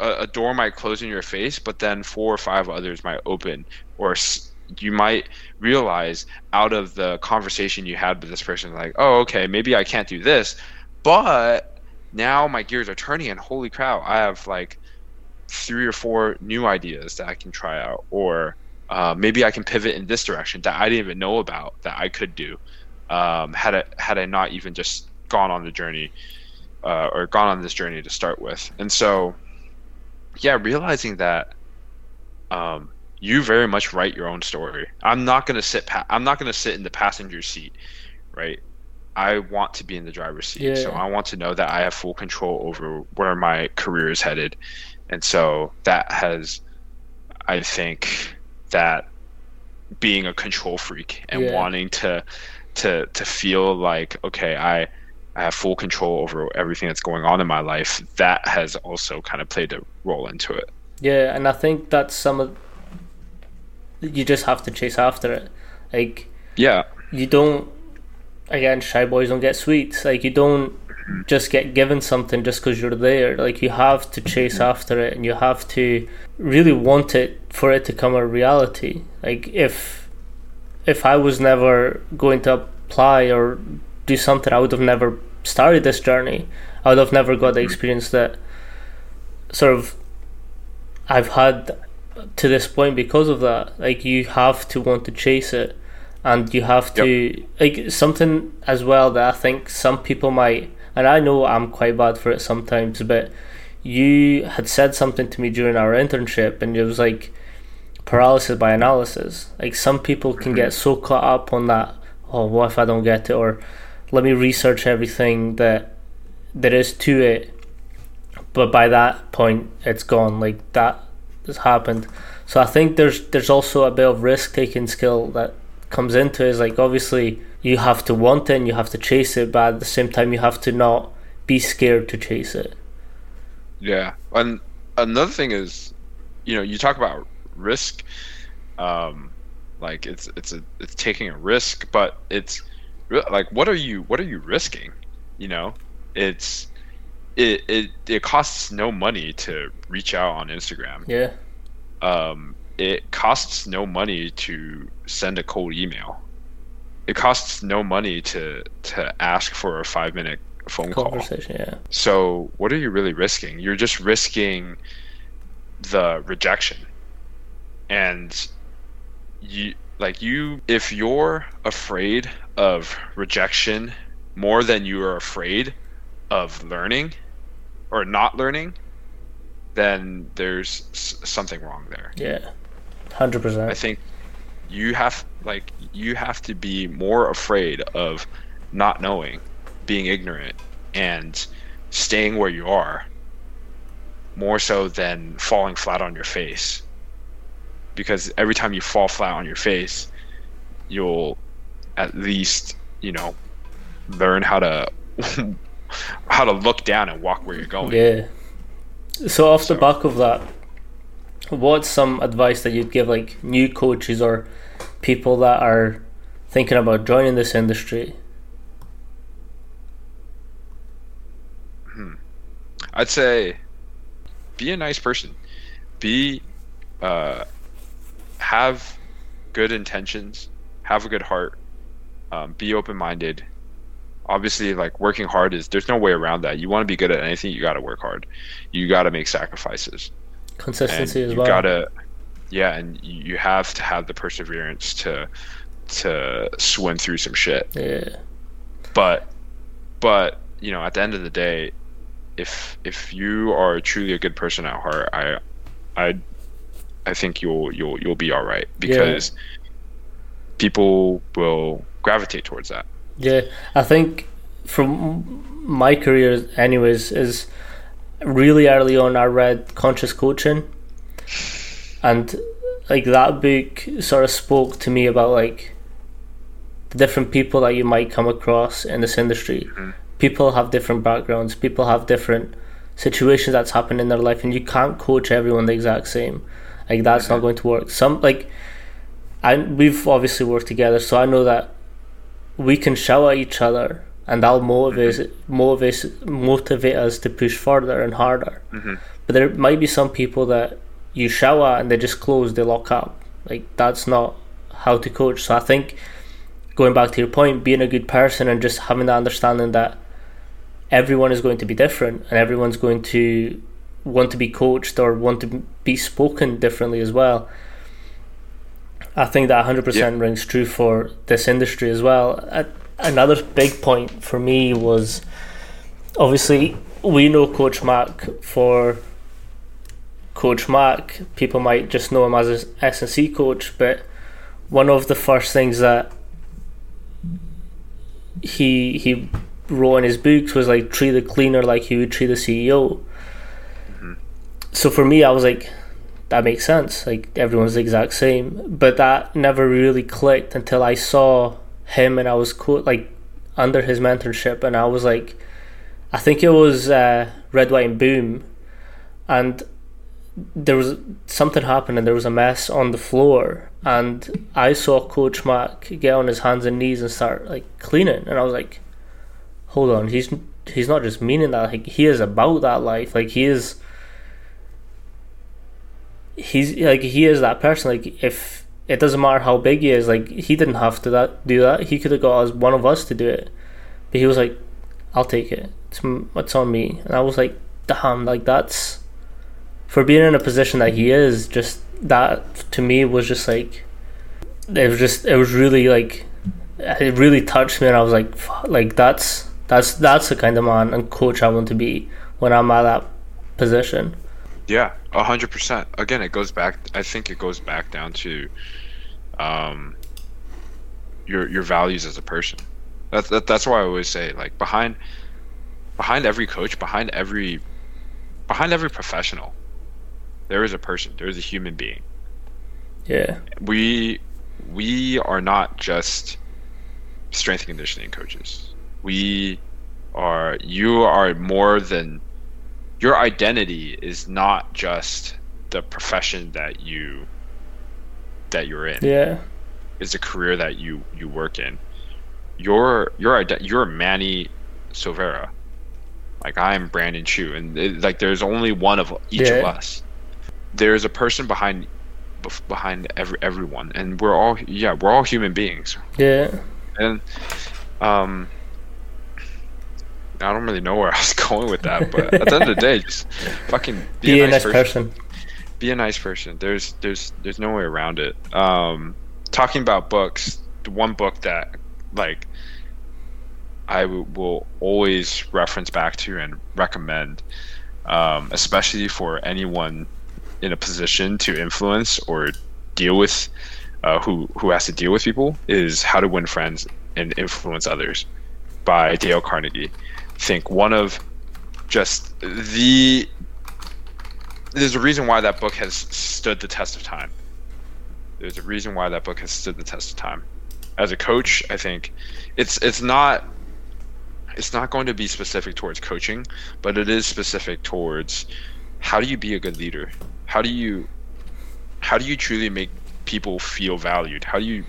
a, a, door might close in your face, but then four or five others might open, or you might realize out of the conversation you had with this person, like, oh, okay, maybe I can't do this, but now my gears are turning, and holy cow, I have like three or four new ideas that I can try out, or uh, maybe I can pivot in this direction that I didn't even know about that I could do. Um, had I had I not even just gone on the journey uh, or gone on this journey to start with, and so yeah, realizing that um, you very much write your own story. I'm not gonna sit. Pa- I'm not gonna sit in the passenger seat, right? I want to be in the driver's seat. Yeah. So I want to know that I have full control over where my career is headed, and so that has, I think, that being a control freak and yeah. wanting to, to to feel like okay, I I have full control over everything that's going on in my life, that has also kind of played a role into it. Yeah, and I think that's some of you just have to chase after it. Like yeah, you don't again shy boys don't get sweets. Like you don't. Just get given something just because you're there. Like you have to chase mm-hmm. after it, and you have to really want it for it to come a reality. Like if if I was never going to apply or do something, I would have never started this journey, I would have never got the experience that sort of I've had to this point because of that. Like you have to want to chase it, and you have to yep. like something as well that I think some people might, and I know I'm quite bad for it sometimes, but you had said something to me during our internship, and it was like paralysis by analysis. Like some people can get so caught up on that. Oh, what if I don't get it? Or let me research everything that there is to it but by that point it's gone like that has happened so i think there's there's also a bit of risk taking skill that comes into it is like obviously you have to want it and you have to chase it but at the same time you have to not be scared to chase it. Yeah. And another thing is you know you talk about risk um like it's it's a it's taking a risk but it's like what are you what are you risking? You know it's it it, it costs no money to reach out on instagram. Yeah. Um it costs no money to send a cold email it costs no money to to ask for a five minute phone conversation call. yeah. So what are you really risking? You're just risking the rejection. And you like you if you're afraid of rejection more than you are afraid of learning or not learning then there's something wrong there. Yeah. 100% i think you have like you have to be more afraid of not knowing being ignorant and staying where you are more so than falling flat on your face because every time you fall flat on your face, you'll at least you know learn how to *laughs* how to look down and walk where you're going. Yeah. So off so. the back of that, what's some advice that you'd give like new coaches or people that are thinking about joining this industry? Hmm. I'd say be a nice person. Be uh, have good intentions, have a good heart, um, be open minded. Obviously, like working hard is there's no way around that. You want to be good at anything, you got to work hard. You got to make sacrifices. Consistency and as well. You gotta, yeah, and you have to have the perseverance to to swim through some shit. Yeah. But, but you know, at the end of the day, if if you are truly a good person at heart, I I I think you'll you'll you'll be all right because yeah. people will gravitate towards that. Yeah, I think from my career, anyways, is really early on. I read Conscious Coaching, and like that book sort of spoke to me about like the different people that you might come across in this industry. Mm-hmm. people have different backgrounds, people have different situations that's happened in their life, and you can't coach everyone the exact same. Like that's mm-hmm. not going to work. Some like, I we've obviously worked together, so I know that we can shout at each other, and that'll motivate mm-hmm. motivate motivate us to push further and harder. Mm-hmm. But there might be some people that you shower and they just close, they lock up. Like that's not how to coach. So I think going back to your point, being a good person and just having that understanding that everyone is going to be different and everyone's going to want to be coached or want to be spoken differently as well. I think that 100% yeah. rings true for this industry as well. Another big point for me was obviously we know Coach Mac for Coach Mac. People might just know him as an S&C coach, but one of the first things that he he wrote in his books was like treat the cleaner like you would treat the CEO. Mm-hmm. So for me, I was like, that makes sense. Like everyone's the exact same, but that never really clicked until I saw him and I was co- like under his mentorship, and I was like, I think it was uh, Red, White, and Boom, and there was something happened and there was a mess on the floor, and I saw Coach Mac get on his hands and knees and start like cleaning, and I was like, hold on, he's he's not just meaning that, like he is about that life, like he is. He's like he is that person. Like if it doesn't matter how big he is, like he didn't have to that do that. He could have got as one of us to do it, but he was like, "I'll take it. It's it's on me." And I was like, "Damn!" Like that's for being in a position that he is. Just that to me was just like it was just it was really like it really touched me, and I was like, like that's that's that's the kind of man and coach I want to be when I'm at that position. Yeah, a hundred percent. Again, it goes back. I think it goes back down to, um, your your values as a person. That's that, that's why I always say like behind, behind every coach, behind every, behind every professional, there is a person. There is a human being. Yeah. We we are not just strength and conditioning coaches we are you are more than your identity is not just the profession that you that you're in. Yeah. Is a career that you you work in. Your your you're Manny Silveira. Like I'm Brandon Chu, and it, like there's only one of each yeah. of us. There's a person behind behind every everyone, and we're all yeah we're all human beings. Yeah. And um, I don't really know where *laughs* I was going with that, but at the end of the day, *laughs* just fucking be, be a, nice, nice person. person. Be a nice person. There's there's there's no way around it. Um, talking about books, the one book that like I w- will always reference back to and recommend, um, especially for anyone in a position to influence or deal with uh, who who has to deal with people, is How to Win Friends and Influence Others by Dale Carnegie I think one of just the there's a reason why that book has stood the test of time. There's a reason why that book has stood the test of time. As a coach, I think it's it's not it's not going to be specific towards coaching, but it is specific towards how do you be a good leader? How do you how do you truly make people feel valued? How do you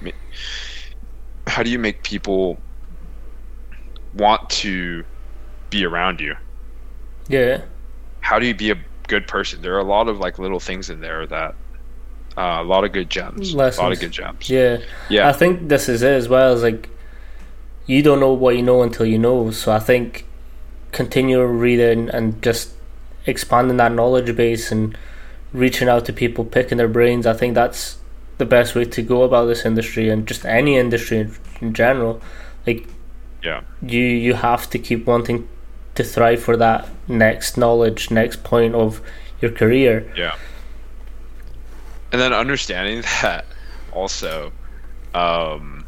how do you make people want to be around you. Yeah. How do you be a good person? There are a lot of like little things in there that uh, a lot of good gems. Lessons. A lot of good gems. Yeah. Yeah. I think this is it as well. Is like you don't know what you know until you know. So I think continue reading and just expanding that knowledge base and reaching out to people, picking their brains. I think that's the best way to go about this industry and just any industry in, in general. Like, yeah, you you have to keep wanting to thrive for that next knowledge, next point of your career. Yeah. And then understanding *laughs* that also, um,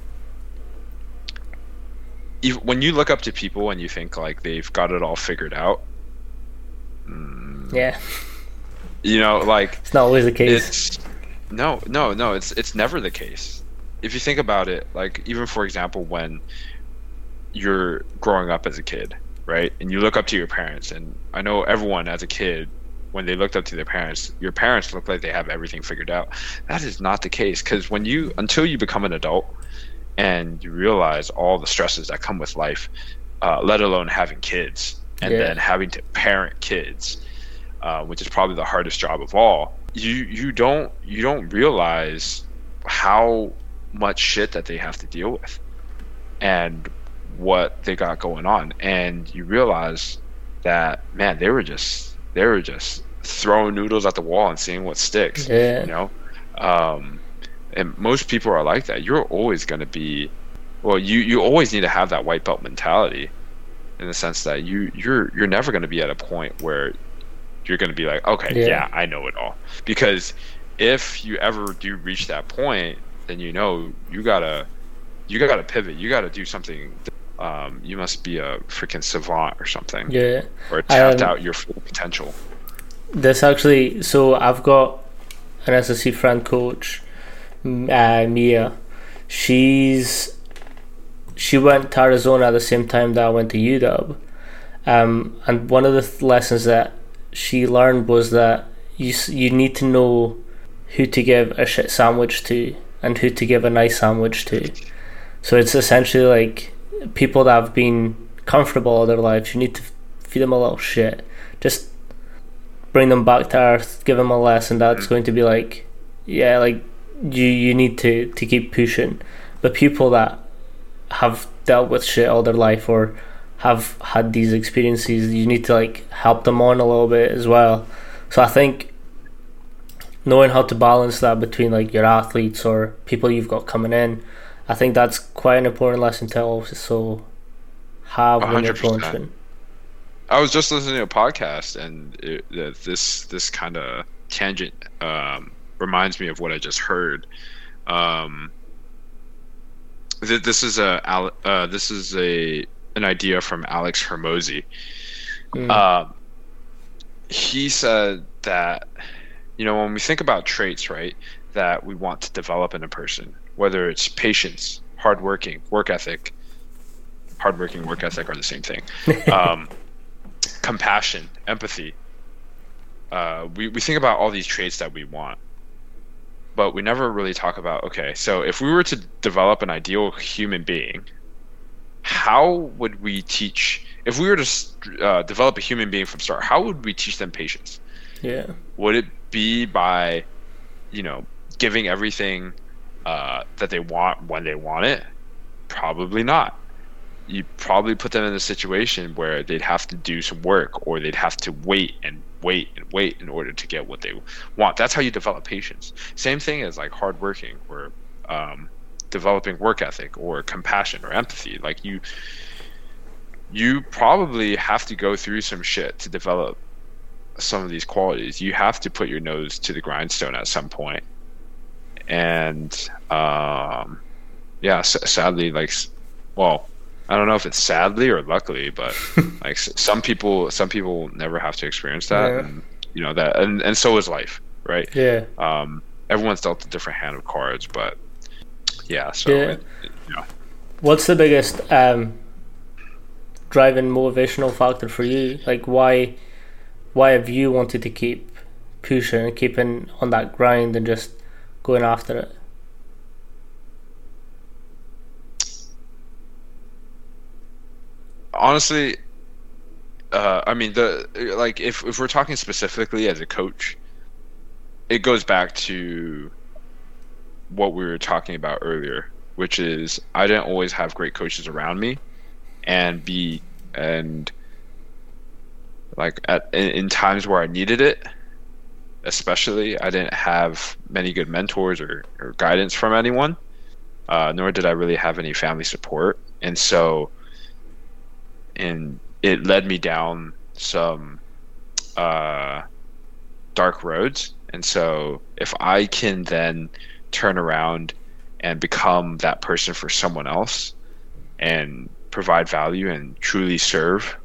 when you look up to people and you think like they've got it all figured out, mm, yeah, you know, like it's not always the case. no, no, no. It's it's never the case. If you think about it, like even for example, when you're growing up as a kid, right? And you look up to your parents, and I know everyone as a kid, when they looked up to their parents, your parents look like they have everything figured out. That is not the case because when you until you become an adult and you realize all the stresses that come with life, uh, let alone having kids and Yeah. then having to parent kids, uh, which is probably the hardest job of all. You you don't you don't realize how much shit that they have to deal with and what they got going on and you realize that man they were just they were just throwing noodles at the wall and seeing what sticks Yeah. you know um and most people are like that you're always going to be well you you always need to have that white belt mentality in the sense that you you're you're never going to be at a point where you're going to be like okay Yeah. yeah i know it all because if you ever do reach that point then you know you gotta you gotta pivot you gotta do something um, you must be a freaking savant or something Yeah. or tapped Um, out your full potential This actually, so I've got an SSC friend coach, uh, Mia. She's she went to Arizona at the same time that I went to UW, um, and one of the th- lessons that she learned was that you you need to know who to give a shit sandwich to and who to give a nice sandwich to. So it's essentially like people that have been comfortable all their lives. You need to feed them a little shit. Just bring them back to earth, give them a lesson that's going to be like, yeah, like you you need to to keep pushing. But people that have dealt with shit all their life or have had these experiences, you need to like help them on a little bit as well. So I think knowing how to balance that between like your athletes or people you've got coming in, I think that's quite an important lesson to also have when you're 100%. coaching. I was just listening to a podcast, and it, this this kind of tangent um, reminds me of what I just heard. Um, th- this is a uh, this is a an idea from Alex Hormozi. Mm. Um, he said that you know when we think about traits, right, that we want to develop in a person, whether it's patience, hardworking, work ethic. Hardworking, work ethic are the same thing. *laughs* Um, compassion, empathy. Uh, we, we think about all these traits that we want, but we never really talk about okay, so if we were to develop an ideal human being, how would we teach? If we were to uh, develop a human being from start, how would we teach them patience? yeah. Would it be by, you know, giving everything uh, that they want when they want it? Probably not. You probably put them in a situation where they'd have to do some work or they'd have to wait and wait and wait in order to get what they want. That's how you develop patience. Same thing as like hardworking or um, developing work ethic or compassion or empathy. Like you, you probably have to go through some shit to develop some of these qualities. You have to put your nose to the grindstone at some. And um, yeah, s- sadly, like, well, I don't know if it's sadly or luckily, but *laughs* like s- some people, some people never have to experience that, Yeah. and you know that, and and so is life, right? Yeah. Um, everyone's dealt a different hand of cards, but yeah, so Yeah. it- it- you What's the biggest um, driving motivational factor for you? Like why why have you wanted to keep pushing and keeping on that grind and just going after it? honestly uh, i mean the like if, if we're talking specifically as a coach it goes back to what we were talking about earlier which is i didn't always have great coaches around me and be and like at in, in times where i needed it especially i didn't have many good mentors or, or guidance from anyone uh, nor did i really have any family support and so and it led me down some uh, dark roads. And so, if I can then turn around and become that person for someone else and provide value and truly serve,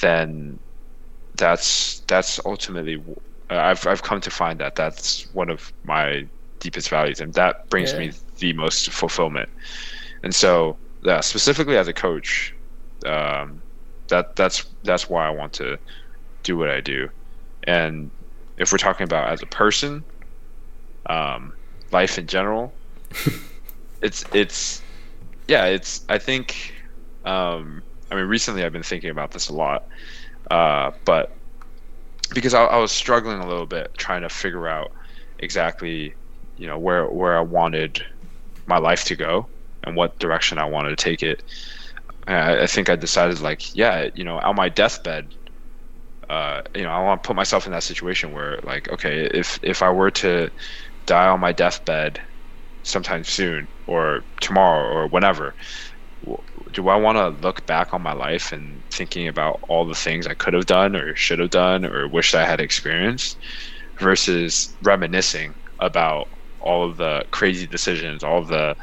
then that's that's ultimately I've I've come to find that that's one of my deepest values, and that brings Yeah. me the most fulfillment. And so, yeah, specifically as a coach, um, that that's that's why I want to do what I do. And if we're talking about as a person, um, life in general, *laughs* it's it's yeah, it's I think um, I mean recently I've been thinking about this a lot, uh, but because I, I was struggling a little bit trying to figure out exactly you know where where I wanted my life to go and what direction I wanted to take it. I, I think I decided like yeah you know on my deathbed uh, you know, I want to put myself in that situation where, like, okay, if if I were to die on my deathbed sometime soon, or tomorrow, or whenever, do I want to look back on my life and thinking about all the things I could have done, or should have done, or wish I had experienced, versus reminiscing about all of the crazy decisions, all the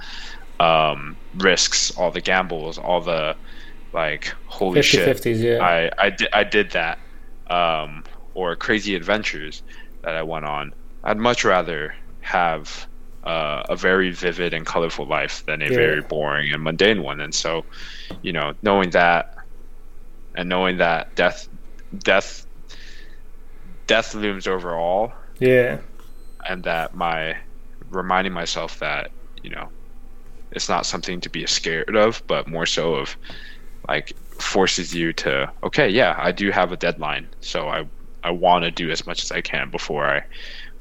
um, risks, all the gambles, all the like holy 50, shit 50s, yeah. I I did I did that um, or crazy adventures that I went on. I'd much rather have uh, a very vivid and colorful life than a yeah. very boring and mundane one. And so, you know, knowing that and knowing that death, death, death looms over all. Yeah. And that my reminding myself that you know it's not something to be scared of, but more so of like forces you to okay yeah i do have a deadline so i i want to do as much as i can before i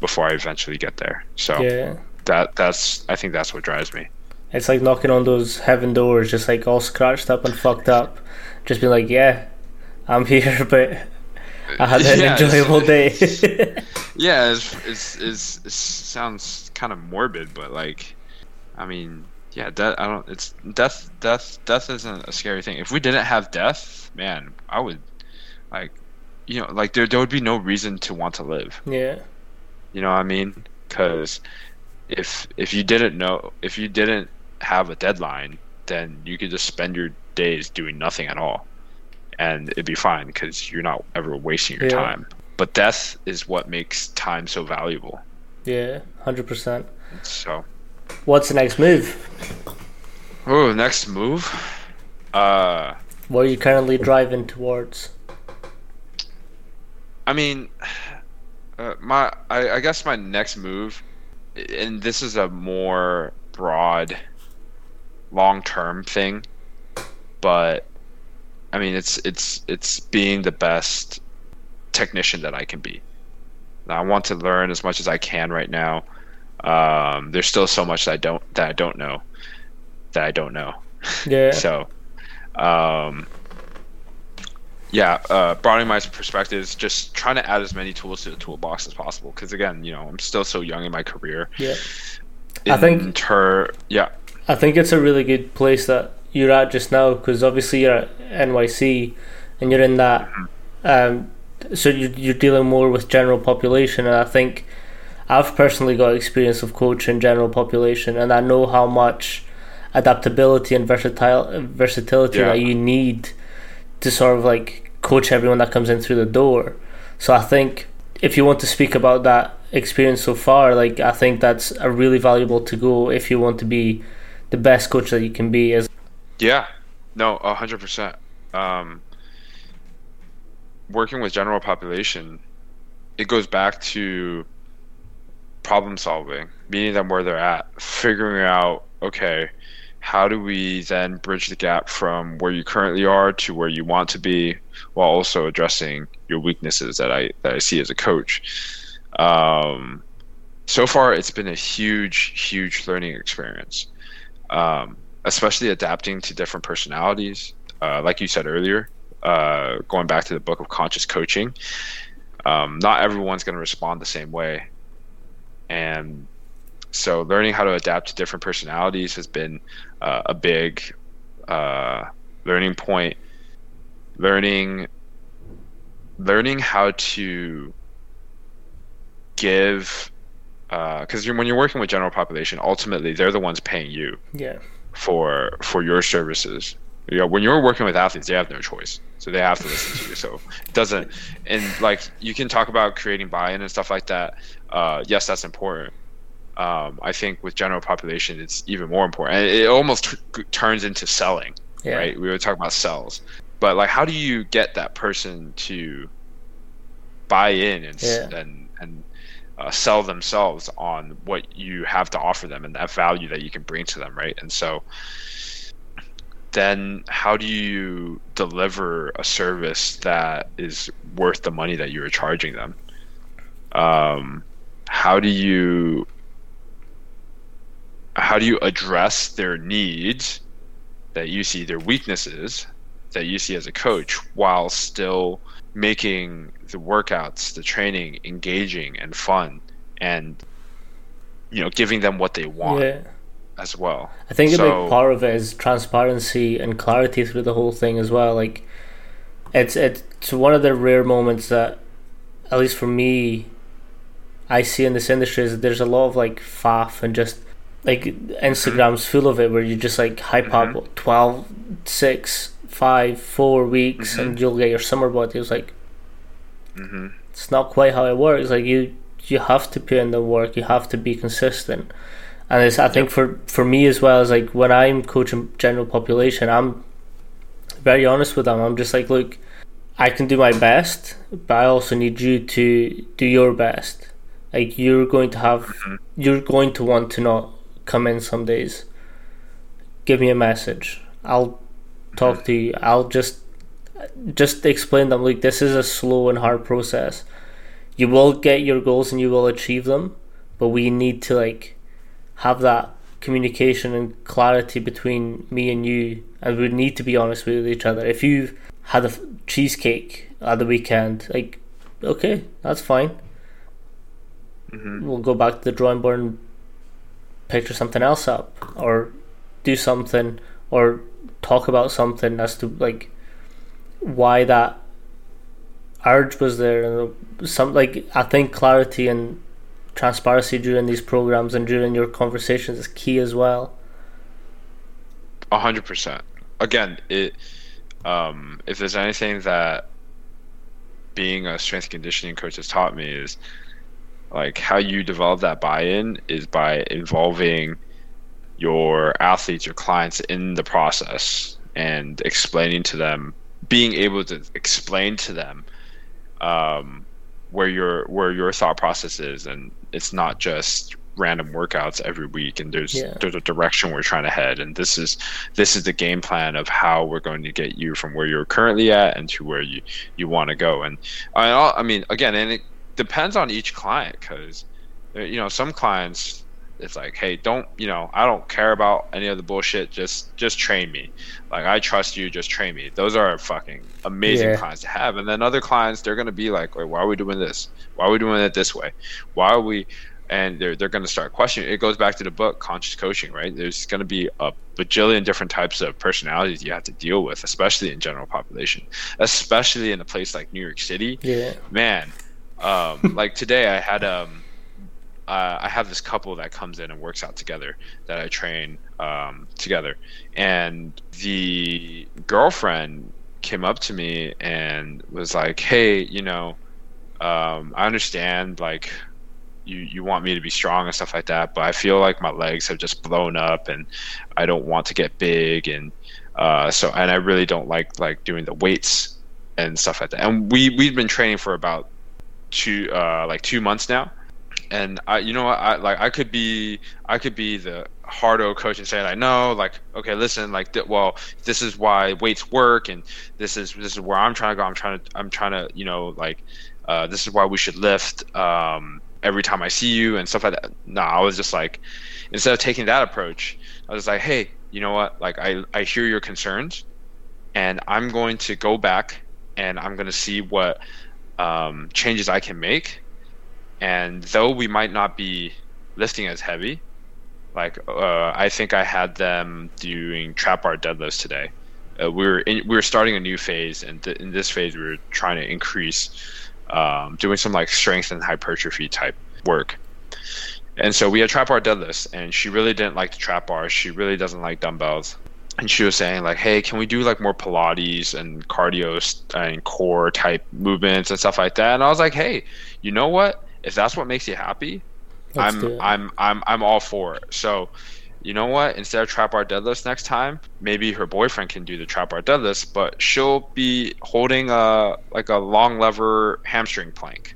before i eventually get there so yeah that that's i think that's what drives me it's like knocking on those heaven doors just like all scratched up and fucked up just be like yeah i'm *laughs* here but i had an yeah, enjoyable *laughs* day yeah it's, it's, it's, it sounds kind of morbid but like i mean yeah, death. I don't. It's death. Death. Death isn't a scary thing. If we didn't have death, man, I would, like, you know, like there there would be no reason to want to live. Yeah. You know what I mean? Because if if you didn't know, if you didn't have a deadline, then you could just spend your days doing nothing at all, and it'd be fine because you're not ever wasting your yeah. time. But death is what makes time so valuable. Yeah, hundred percent. So What's the next move? Oh, next move. Uh, what are you currently driving towards? I mean, uh, my I, I guess my next move, and this is a more broad, long-term thing, but I mean it's it's it's being the best technician that I can be. I want to learn as much as I can right now um, there's still so much that I don't that I don't know that I don't know. Yeah. *laughs* so, um, yeah, uh, broadening my perspectives, just trying to add as many tools to the toolbox as possible. Because again, you know, I'm still so young in my career. Yeah. In I think her, yeah. I think it's a really good place that you're at just now because obviously you're at NYC and you're in that. Mm-hmm. Um, so you're, you're dealing more with general population, and I think I've personally got experience of coaching general population, and I know how much adaptability and versatile versatility yeah. that you need to sort of like coach everyone that comes in through the door. So I think if you want to speak about that experience so far, like I think that's a really valuable to go if you want to be the best coach that you can be. As yeah, no, hundred percent. Um, working with general population, it goes back to problem solving, meeting them where they're at, figuring out, okay, how do we then bridge the gap from where you currently are to where you want to be while also addressing your weaknesses that I that I see as a coach. Um, so far, it's been a huge, huge learning experience, um, especially adapting to different personalities. Uh, like you said earlier, uh, going back to the book of conscious coaching, um, not everyone's going to respond the same way and so learning how to adapt to different personalities has been uh, a big uh, learning point learning learning how to give because uh, when you're working with general population ultimately they're the ones paying you yeah for for your services you know, when you're working with athletes, they have no choice, so they have to listen to you. So it doesn't, and like you can talk about creating buy-in and stuff like that. Uh, yes, that's important. Um, I think with general population, it's even more important. It, it almost t- turns into selling. Yeah. right? We were talking about sells, but like, how do you get that person to buy in and Yeah. and and uh, sell themselves on what you have to offer them and that value that you can bring to them, right? And so, then how do you deliver a service that is worth the money that you are charging them? Um, how do you how do you address their needs that you see their weaknesses that you see as a coach while still making the workouts the training engaging and fun and you know giving them what they want Yeah. as well I think a big part of it is transparency and clarity through the whole thing as well. Like, it's it's one of the rare moments that, at least for me, I see in this industry is that there's a lot of like faff and just like Instagram's full of it where you just like hype up mm-hmm. 12, 6, 5, 4 weeks and mm-hmm. you'll get your summer body. It's like hmm it's not quite how it works. Like you you have to put in the work. You have to be consistent. And it's I think for for me as well as like when I'm coaching general population, I'm very honest with them. I'm just like, look, I can do my best, but I also need you to do your best. Like you're going to have, mm-hmm. you're going to want to not come in some days. Give me a message. I'll talk to you. I'll just just explain them like this is a slow and hard process. You will get your goals and you will achieve them, but we need to like have that communication and clarity between me and you, and we need to be honest with each other. If you've had a f- cheesecake at the weekend, like okay, that's fine. hmm We'll go back to the drawing board and picture something else up, or do something, or talk about something as to like why that urge was there and some like I think clarity and transparency during these programs and during your conversations is key as well. A hundred percent. Again, it um, if there's anything that being a strength conditioning coach has taught me is like how you develop that buy-in is by involving your athletes, your clients in the process and explaining to them, being able to explain to them um, where your where your thought process is, and it's not just random workouts every week and there's Yeah. there's a direction we're trying to head. And this is this is the game plan of how we're going to get you from where you're currently at and to where you you want to go. And I, I mean again and it depends on each client because uh, you know some clients it's like hey don't you know i don't care about any of the bullshit just just train me. Like i trust you just train me. Those are fucking amazing Yeah. clients to have. And then other clients they're going to be like Wait, why are we doing this? Why are we doing it this way? Why are we and they're, they're going to start questioning. It goes back to the book conscious coaching right? There's going to be a bajillion different types of personalities you have to deal with especially in general population especially in a place like new york city. Yeah. man um, like today i had um uh, i have this couple that comes in and works out together that i train um, together. And the girlfriend came up to me and was like hey you know um, i understand like you you want me to be strong and stuff like that but i feel like my legs have just blown up and i don't want to get big and uh, so and i really don't like like doing the weights and stuff like that. And we we've been training for about two uh like two months now. And i you know i like i could be i could be the hard hardo coach and say like no like okay listen like th- well this is why weights work and this is this is where i'm trying to go. I'm trying to i'm trying to you know like uh, this is why we should lift um, every time i see you and stuff like that. No i was just like instead of taking that approach i was like hey you know what? Like i i hear your concerns and i'm going to go back and i'm going to see what um, changes I can make. And though we might not be lifting as heavy, like uh, I think I had them doing trap bar deadlifts today. Uh, we were in, we were starting a new phase, and th- in this phase we were trying to increase, um, doing some like strength and hypertrophy type work. And so we had trap bar deadlifts, and she really didn't like the trap bar. She really doesn't like dumbbells and she was saying like hey can we do like more pilates and cardio and core type movements and stuff like that and i was like hey you know what if that's what makes you happy Let's i'm i'm i'm i'm all for it so you know what? Instead of trap bar deadlifts next time, maybe her boyfriend can do the trap bar deadlifts, but she'll be holding a like a long lever hamstring plank,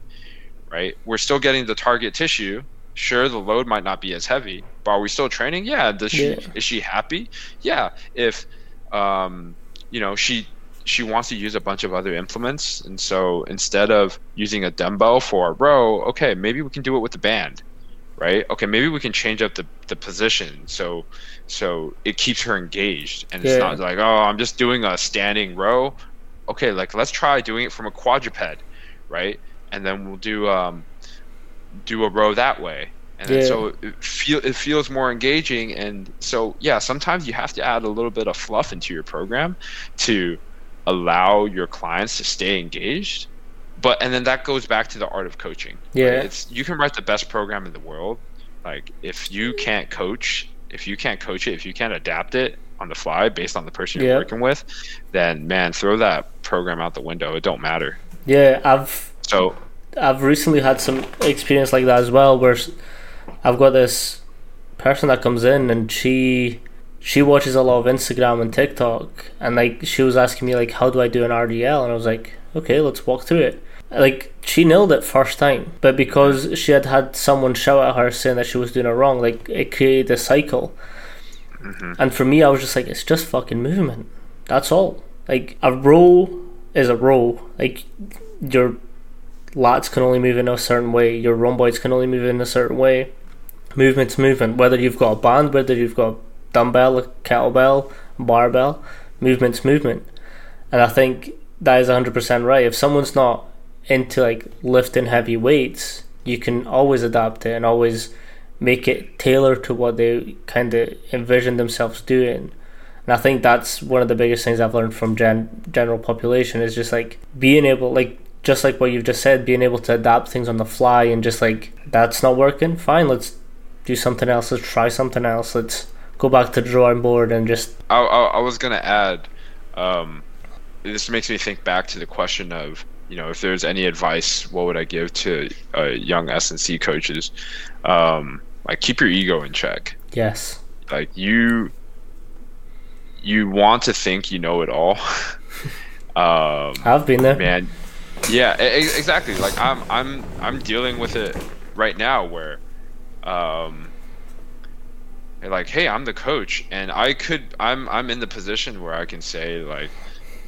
right? We're still getting the target tissue. Sure, the load might not be as heavy, but are we still training? Yeah. Does she Yeah. is she happy? Yeah. If um, you know she she wants to use a bunch of other implements, and so instead of using a dumbbell for a row, okay, maybe we can do it with the band right okay maybe we can change up the, the position so so it keeps her engaged and it's Yeah. not like oh i'm just doing a standing row okay like let's try doing it from a quadruped right and then we'll do um do a row that way and Yeah. so it feel it feels more engaging and so yeah sometimes you have to add a little bit of fluff into your program to allow your clients to stay engaged but and then that goes back to the art of coaching right? Yeah. it's you can write the best program in the world like if you can't coach if you can't coach it if you can't adapt it on the fly based on the person you're Yeah. working with then man throw that program out the window it don't matter Yeah, I've so I've recently had some experience like that as well, where I've got this person that comes in and she she watches a lot of Instagram and TikTok, and like she was asking me like, how do I do an RDL? And I was like, okay, let's walk through it. Like she nailed it first time, but because she had had someone shout at her saying that she was doing it wrong, like it created a cycle. Mm-hmm. And for me, I was just like, it's just fucking movement. That's all. Like a row is a row. Like your lats can only move in a certain way. Your rhomboids can only move in a certain way. Movement's movement. Whether you've got a band, whether you've got a dumbbell, a kettlebell, barbell, movement's movement. And I think that is 100% right. If someone's not into like lifting heavy weights, you can always adapt it and always make it tailored to what they kind of envision themselves doing. And I think that's one of the biggest things I've learned from gen- general population is just like being able, like just like what you've just said, being able to adapt things on the fly and just like that's not working. Fine, let's do something else. Let's try something else. Let's go back to the drawing board and just I, I, I was gonna add, um, this makes me think back to the question of you know if there's any advice, what would I give to uh, young S and C coaches? Um, like keep your ego in check. yes, Like you, you want to think you know it all. *laughs* um, I've been there. man, yeah, exactly. Like I'm, I'm, I'm dealing with it right now where, um, like, hey, I'm the coach, and I could, I'm, I'm in the position where I can say like,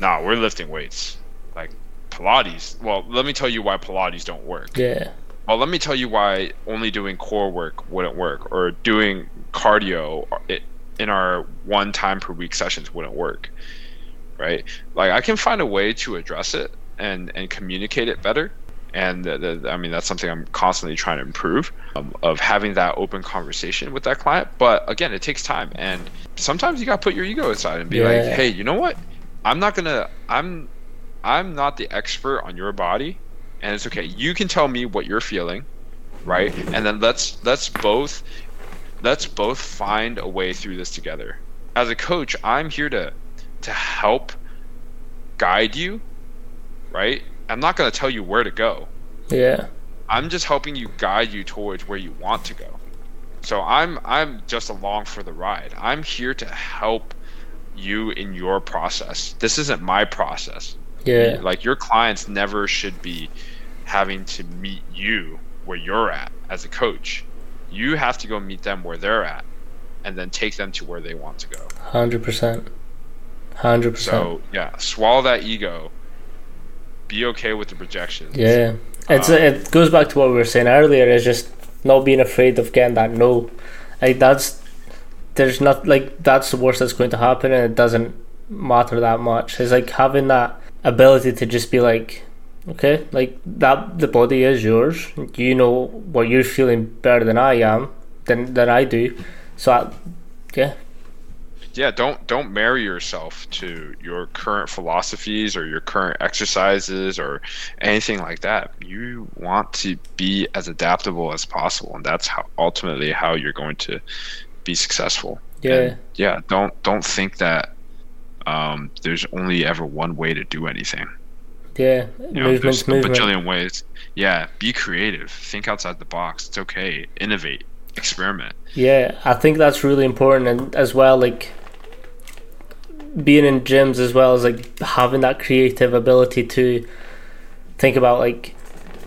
nah, we're lifting weights, like Pilates. Well, let me tell you why Pilates don't work. Yeah, Well, let me tell you why only doing core work wouldn't work, or doing cardio in our one time per week sessions wouldn't work, right? Like I can find a way to address it and and communicate it better, and the, the, I mean that's something I'm constantly trying to improve um, of having that open conversation with that client. But again, it takes time, and sometimes you got to put your ego aside and be like, hey, you know what? I'm not gonna, I'm, I'm not the expert on your body and it's okay. You can tell me what you're feeling, right? And then let's let's both let's both find a way through this together. As a coach, I'm here to to help guide you, right? I'm not going to tell you where to go. yeah, I'm just helping you guide you towards where you want to go. So I'm I'm just along for the ride. I'm here to help you in your process. This isn't my process yeah, like your clients never should be having to meet you where you're at as a coach you have to go meet them where they're at and then take them to where they want to go hundred percent, hundred percent. so yeah swallow that ego be okay with the projections Yeah, it's Um, it goes back to what we were saying earlier. Is just not being afraid of getting that no. Like that's there's not like that's the worst that's going to happen, and it doesn't matter that much. It's like having that ability to just be like, okay, like that the body is yours. You know what you're feeling better than I am, than than I do. So I, yeah, yeah don't don't marry yourself to your current philosophies or your current exercises or anything like that. You want to be as adaptable as possible and that's how ultimately how you're going to be successful. Yeah, And, yeah don't don't think that um, there's only ever one way to do anything. Yeah. you know, there's a movement. bajillion ways. Yeah be creative. Think outside the box. It's okay. Innovate. Experiment. Yeah, I think that's really important, and as well, like being in gyms as well as like having that creative ability to think about like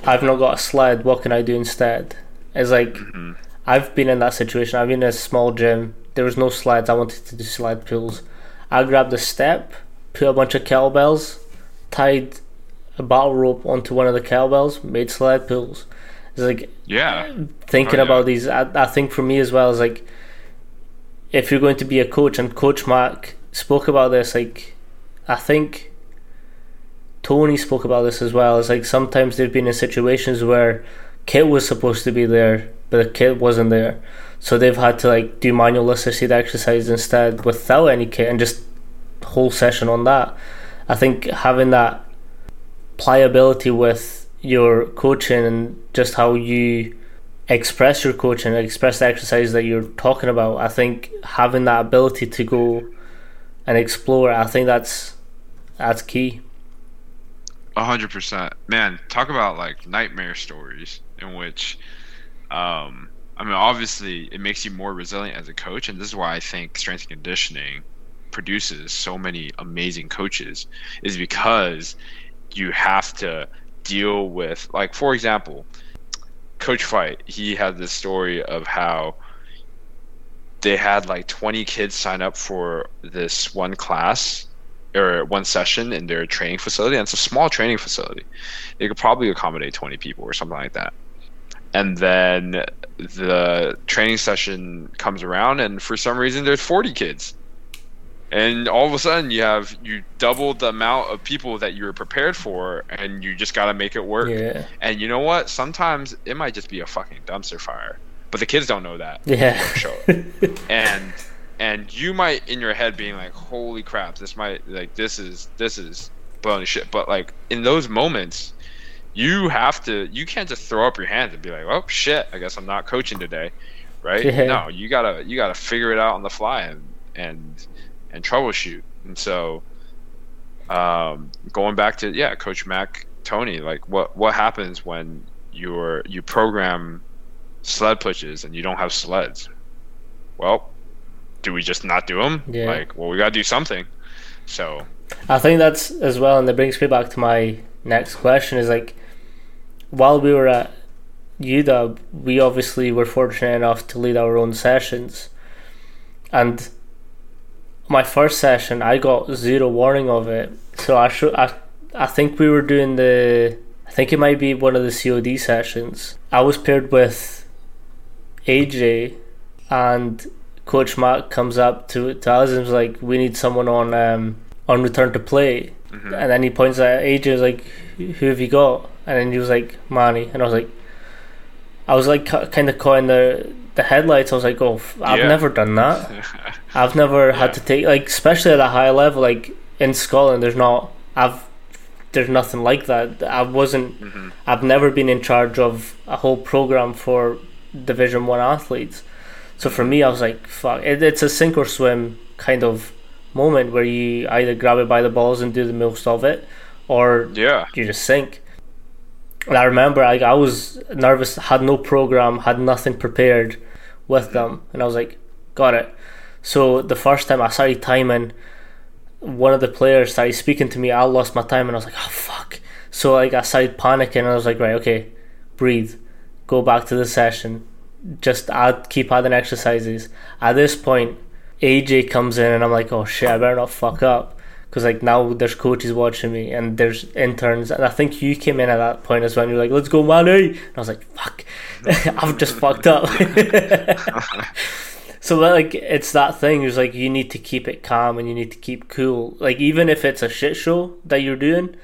I've not got a sled, what can I do instead? It's like mm-hmm. I've been in that situation. I've been in a small gym. There was no slides. I wanted to do sled pulls. I grabbed a step, put a bunch of kettlebells, tied a battle rope onto one of the kettlebells, made sled pulls. It's like yeah, thinking oh, yeah. about these. I, I think for me as well is like if you're going to be a coach, and Coach Mac spoke about this. Like I think Tony spoke about this as well. It's like sometimes they've been in situations where kit was supposed to be there, but the kit wasn't there. So they've had to like do manual assisted exercise instead without any kit and just whole session on that. I think having that pliability with your coaching and just how you express your coaching, express the exercise that you're talking about, I think having that ability to go and explore, I think that's that's key. A hundred percent, man. Talk about like nightmare stories in which, um, I mean, obviously, it makes you more resilient as a coach, and this is why I think strength and conditioning produces so many amazing coaches, is because you have to deal with, like, for example, Coach Feit. He had this story of how they had like 20 kids sign up for this one class or one session in their training facility and it's a small training facility. They could probably accommodate 20 people or something like that. And then the training session comes around and for some reason there's 40 kids. And all of a sudden you have you doubled the amount of people that you were prepared for and you just got to make it work. Yeah. and you know what? Sometimes it might just be a fucking dumpster fire but the kids don't know that. Yeah. *laughs* and and you might in your head being like, "Holy crap! This might like this is this is blowing shit." But like in those moments, you have to you can't just throw up your hands and be like, "Oh shit! I guess I'm not coaching today." Right? Yeah. No, you gotta you gotta figure it out on the fly and and and troubleshoot. And so, um, going back to yeah, Coach Mac, Tony, like what what happens when you're you program sled pushes and you don't have sleds. Well, do we just not do them? Yeah. Like, well, we got to do something. So, I think that's as well, and that brings me back to my next question: is like, while we were at UW, we obviously were fortunate enough to lead our own sessions, and my first session, I got zero warning of it. So I should, I, I think we were doing the, I think it might be one of the COD sessions. I was paired with AJ and Coach Mac comes up to, to us and is like, "We need someone on um, on return to play." Mm-hmm. And then he points at AJ, is like, "Who have you got?" And then he was like, "Manny." And I was like, I was like kind of caught in the the headlights. I was like, "Oh, I've yeah. never done that. *laughs* I've never yeah. had to take like, especially at a high level, like in Scotland. There's not. I've there's nothing like that. I wasn't. Mm-hmm. I've never been in charge of a whole program for Division One athletes. So for me, I was like, "Fuck!" It, it's a sink or swim kind of moment where you either grab it by the balls and do the most of it, or yeah, you just sink. And I remember, I, I was nervous, had no program, had nothing prepared with mm. them, and I was like, "Got it." So the first time I started timing, one of the players started speaking to me. I lost my time, and I was like, "Oh fuck!" So like I started panicking, and I was like, "Right, okay, breathe." Go back to the session, just add, keep adding exercises. At this point, AJ comes in and I'm like, oh shit, I better not fuck up. Because like now there's coaches watching me and there's interns and I think you came in at that point as well. And you're like, let's go, Manny. Eh? And I was like, fuck, *laughs* I've just fucked up. *laughs* so like it's that thing. It's like you need to keep it calm and you need to keep cool. Like even if it's a shit show that you're doing,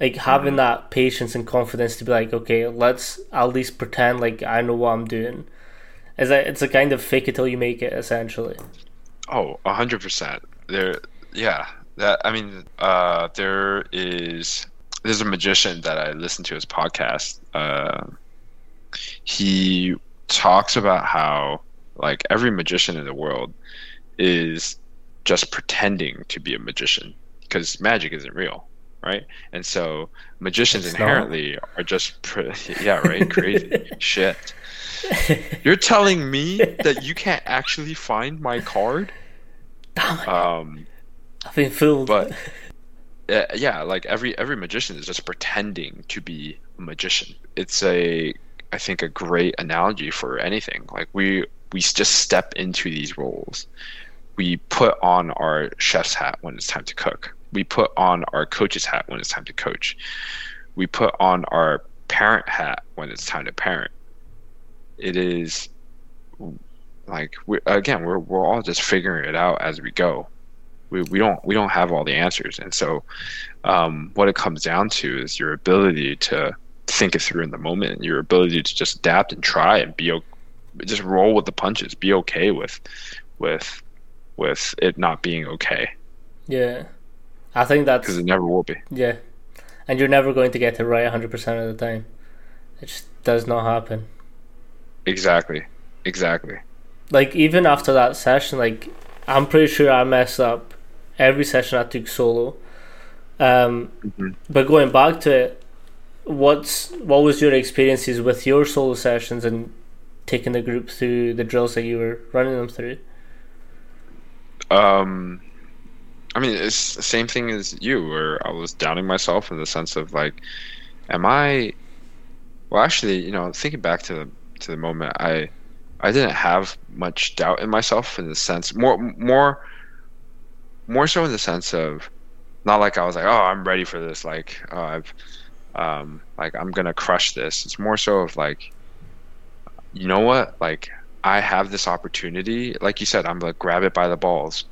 like having mm-hmm. that patience and confidence to be like, okay, let's at least pretend like I know what I'm doing. Is that it's a kind of fake it till you make it, essentially. Oh, a hundred percent. There, yeah. That I mean, uh, there is there's a magician that I listen to his podcast. Uh, he talks about how like every magician in the world is just pretending to be a magician because magic isn't real right? And so magicians it's inherently not. are just, *laughs* yeah, right, crazy shit. You're telling me that you can't actually find my card? Um, I've been fooled. but *laughs* uh, yeah, like every every magician is just pretending to be a magician. It's a I think a great analogy for anything. Like we we just step into these roles. We put on our chef's hat when it's time to cook. We put on our coach's hat when it's time to coach. We put on our parent hat when it's time to parent. It is like we again we're we're all just figuring it out as we go. We we don't we don't have all the answers, and so um, what it comes down to is your ability to think it through in the moment, your ability to just adapt and try and be just roll with the punches, be okay with with with it not being okay yeah. I think that's because it never will be. yeah. And you're never going to get it right 100% of the time. It just does not happen. Exactly, exactly. Like even after that session, like I'm pretty sure I messed up every session I took solo. Um, Mhm. But going back to it, what's what was your experiences with your solo sessions and taking the group through the drills that you were running them through? Um, I mean, it's the same thing as you, where I was doubting myself in the sense of like, am I? Well, actually, you know, thinking back to the to the moment, I I didn't have much doubt in myself in the sense more more more so in the sense of not like I was like, oh, I'm ready for this, like oh, I've um like I'm gonna crush this. It's more so of like, you know what, like I have this opportunity. Like you said, I'm gonna grab it by the balls.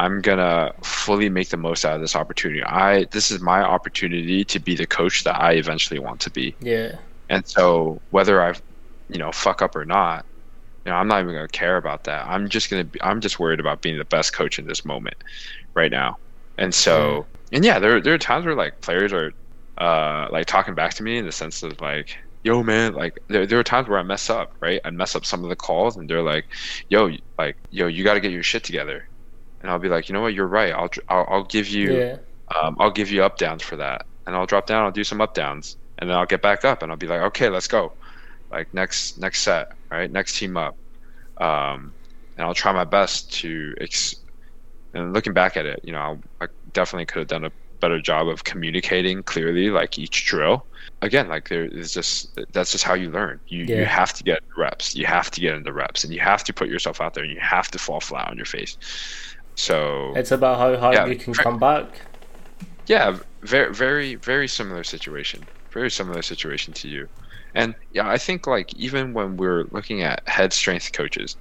I'm gonna fully make the most out of this opportunity. I this is my opportunity to be the coach that I eventually want to be. Yeah, And so whether I, you know, fuck up or not, you know, I'm not even gonna care about that. I'm just gonna be. I'm just worried about being the best coach in this moment, right now. And so, and yeah, there there are times where like players are, uh, like talking back to me in the sense of like, yo man, like there there are times where I mess up, right? I mess up some of the calls, and they're like, yo, like yo, you got to get your shit together. And I'll be like, you know what, you're right. I'll I'll, I'll give you yeah, um, I'll give you up downs for that, and I'll drop down. I'll do some up downs, and then I'll get back up, and I'll be like, okay, let's go, like next next set, right, next team up, um, and I'll try my best to. Ex- and looking back at it, you know, I, I definitely could have done a better job of communicating clearly, like each drill. Again, like there is just that's just how you learn. You you have to get reps. You have to get into reps, and you have to put yourself out there, and you have to fall flat on your face. So it's about how hard Yeah, you can come back. yeah, very, very, very similar situation. Very similar situation to you. And yeah, I think like even when we're looking at head strength coaches,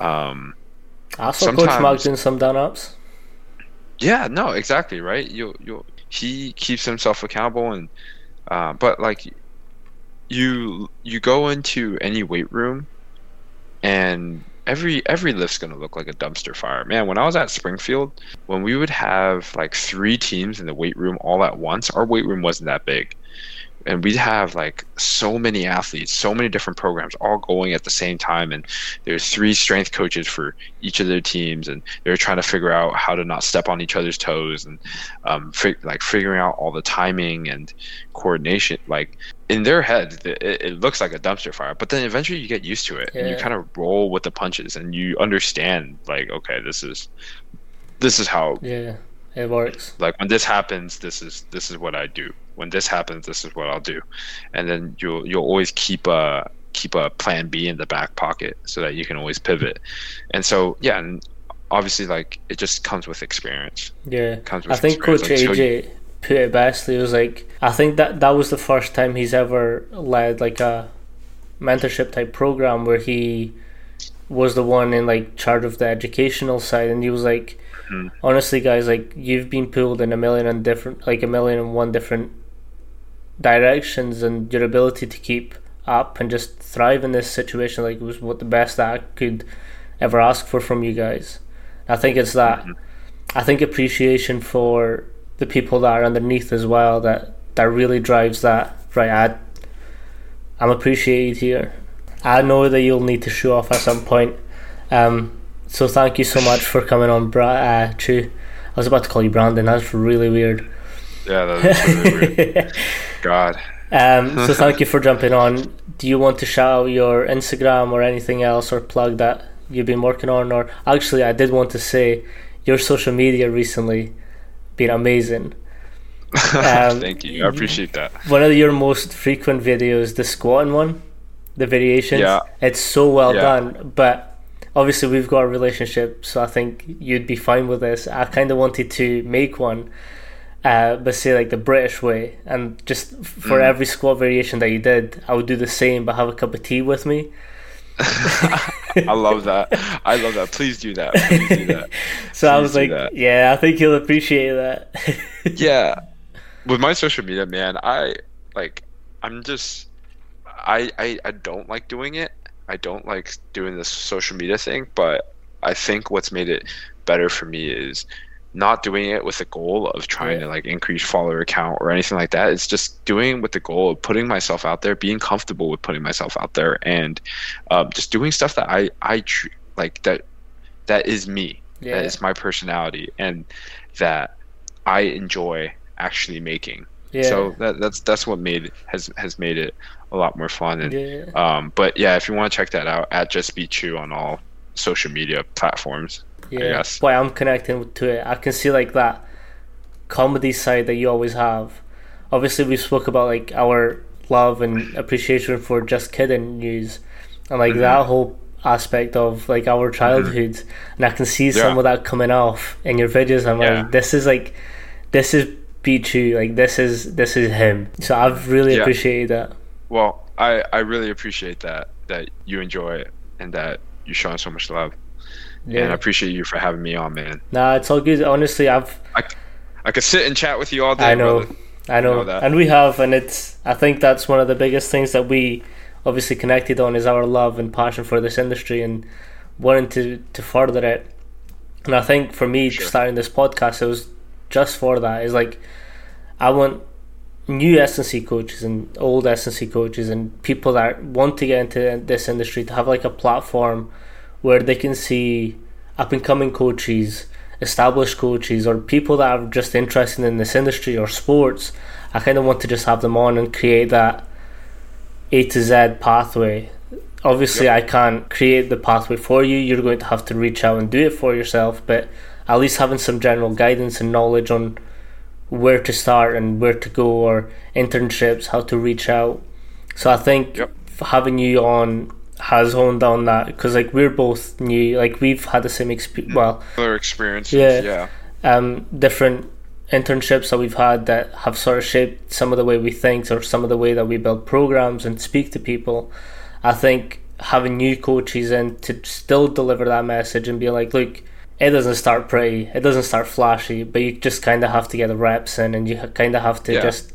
um, I saw Coach Mark doing some down ups. yeah, no, exactly right. You, you, he keeps himself accountable, and uh, but like you, you go into any weight room, and every every lift's gonna look like a dumpster fire. Man, when I was at Springfield, when we would have like three teams in the weight room all at once, our weight room wasn't that big. And we'd have like so many athletes, so many different programs all going at the same time. And there's three strength coaches for each of their teams. And they're trying to figure out how to not step on each other's toes and um, fig- like figuring out all the timing and coordination. Like in their head, it, it looks like a dumpster fire. But then eventually you get used to it and you kind of roll with the punches and you understand like, okay, this is, this is how Yeah, it works. like when this happens this is this is what i do when this happens this is what i'll do and then you'll you'll always keep a keep a plan b in the back pocket so that you can always pivot and so yeah and obviously like it just comes with experience Yeah, comes I think experience. Coach Like, so AJ put it best. He was like, I think that that was the first time he's ever led like a mentorship type program where he was the one in like charge of the educational side, and he was like, Mhm. honestly, guys, like you've been pulled in a million and different, like a million and one different directions, and your ability to keep up and just thrive in this situation, like was what the best that I could ever ask for from you guys. I think it's that. I think appreciation for the people that are underneath as well that that really drives that. Right, I, I'm appreciated here. I know that you'll need to show off at some point. Um, so thank you so much for coming on, Bra- uh, Chu. I was about to call you Brandon. That's really weird. Yeah that's *laughs* really weird god Um, so *laughs* thank you for jumping on. Do you want to shout out your Instagram or anything else or plug that you've been working on? Or actually, I did want to say your social media recently been amazing. *laughs* Um, Thank you. I appreciate that. One of your most frequent videos, the squatting one, the variations. Yeah. It's so well yeah. done. But obviously, we've got a relationship, so I think you'd be fine with this. I kind of wanted to make one, uh, but say like the British way, and just for mm. every squat variation that you did, I would do the same, but have a cup of tea with me. *laughs* I love that. I love that. Please do that. Please do that. *laughs* so Please I was like, that. yeah, I think he'll appreciate that. *laughs* yeah, with my social media, man, I like I'm just I, I I don't like doing it. I don't like doing this social media thing, but I think what's made it better for me is not doing it with the goal of trying yeah. to like increase follower count or anything like that. It's just doing with the goal of putting myself out there, being comfortable with putting myself out there, and um, just doing stuff that I I tr- like that that is me. Yeah. That is my personality, and that I enjoy actually making. Yeah. So that, that's that's what made has has made it a lot more fun. And yeah. um, but yeah, if you want to check that out, at Just B Chu on all social media platforms. Yeah, why I'm connecting to it. I can see like that comedy side that you always have. Obviously, we spoke about like our love and appreciation for Just Kidding news, and like mm-hmm. that whole aspect of like our childhood, mm-hmm. and I can see some yeah. of that coming off in your videos. I'm yeah. like, this is like, this is B Chu, like this is this is him. So I've really yeah. appreciated that. Well, I I really appreciate that that you enjoy it and that you're showing so much love. Yeah. And I appreciate you for having me on, man. Nah, it's all good. Honestly, I've I, I could sit and chat with you all day. I know. Brother. I know. know and we have and it's I think that's one of the biggest things that we obviously connected on is our love and passion for this industry and wanting to to further it. And I think for me sure. starting this podcast it was just for that is like I want new S&C coaches and old S&C coaches and people that want to get into this industry to have like a platform where they can see up and coming coaches, established coaches, or people that are just interested in this industry or sports. I kind of want to just have them on and create that A to Z pathway. Obviously, yep. I can't create the pathway for you. You're going to have to reach out and do it for yourself, but at least having some general guidance and knowledge on where to start and where to go or internships, how to reach out. So I think yep. having you on has honed down that because like we're both new, like we've had the same experience. Well, other experiences, yeah, yeah. Um, different internships that we've had that have sort of shaped some of the way we think or some of the way that we build programs and speak to people. I think having new coaches in to still deliver that message and be like, look, it doesn't start pretty, it doesn't start flashy, but you just kind of have to get the reps in and you kind of have to yeah. just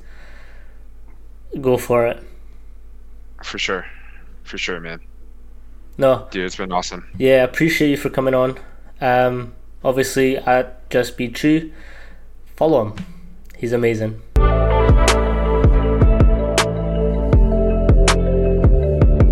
go for it. For sure. For sure, man. No. Dude, it's been awesome. Yeah, appreciate you for coming on. Um, obviously, at Just B Chu, follow him. He's amazing.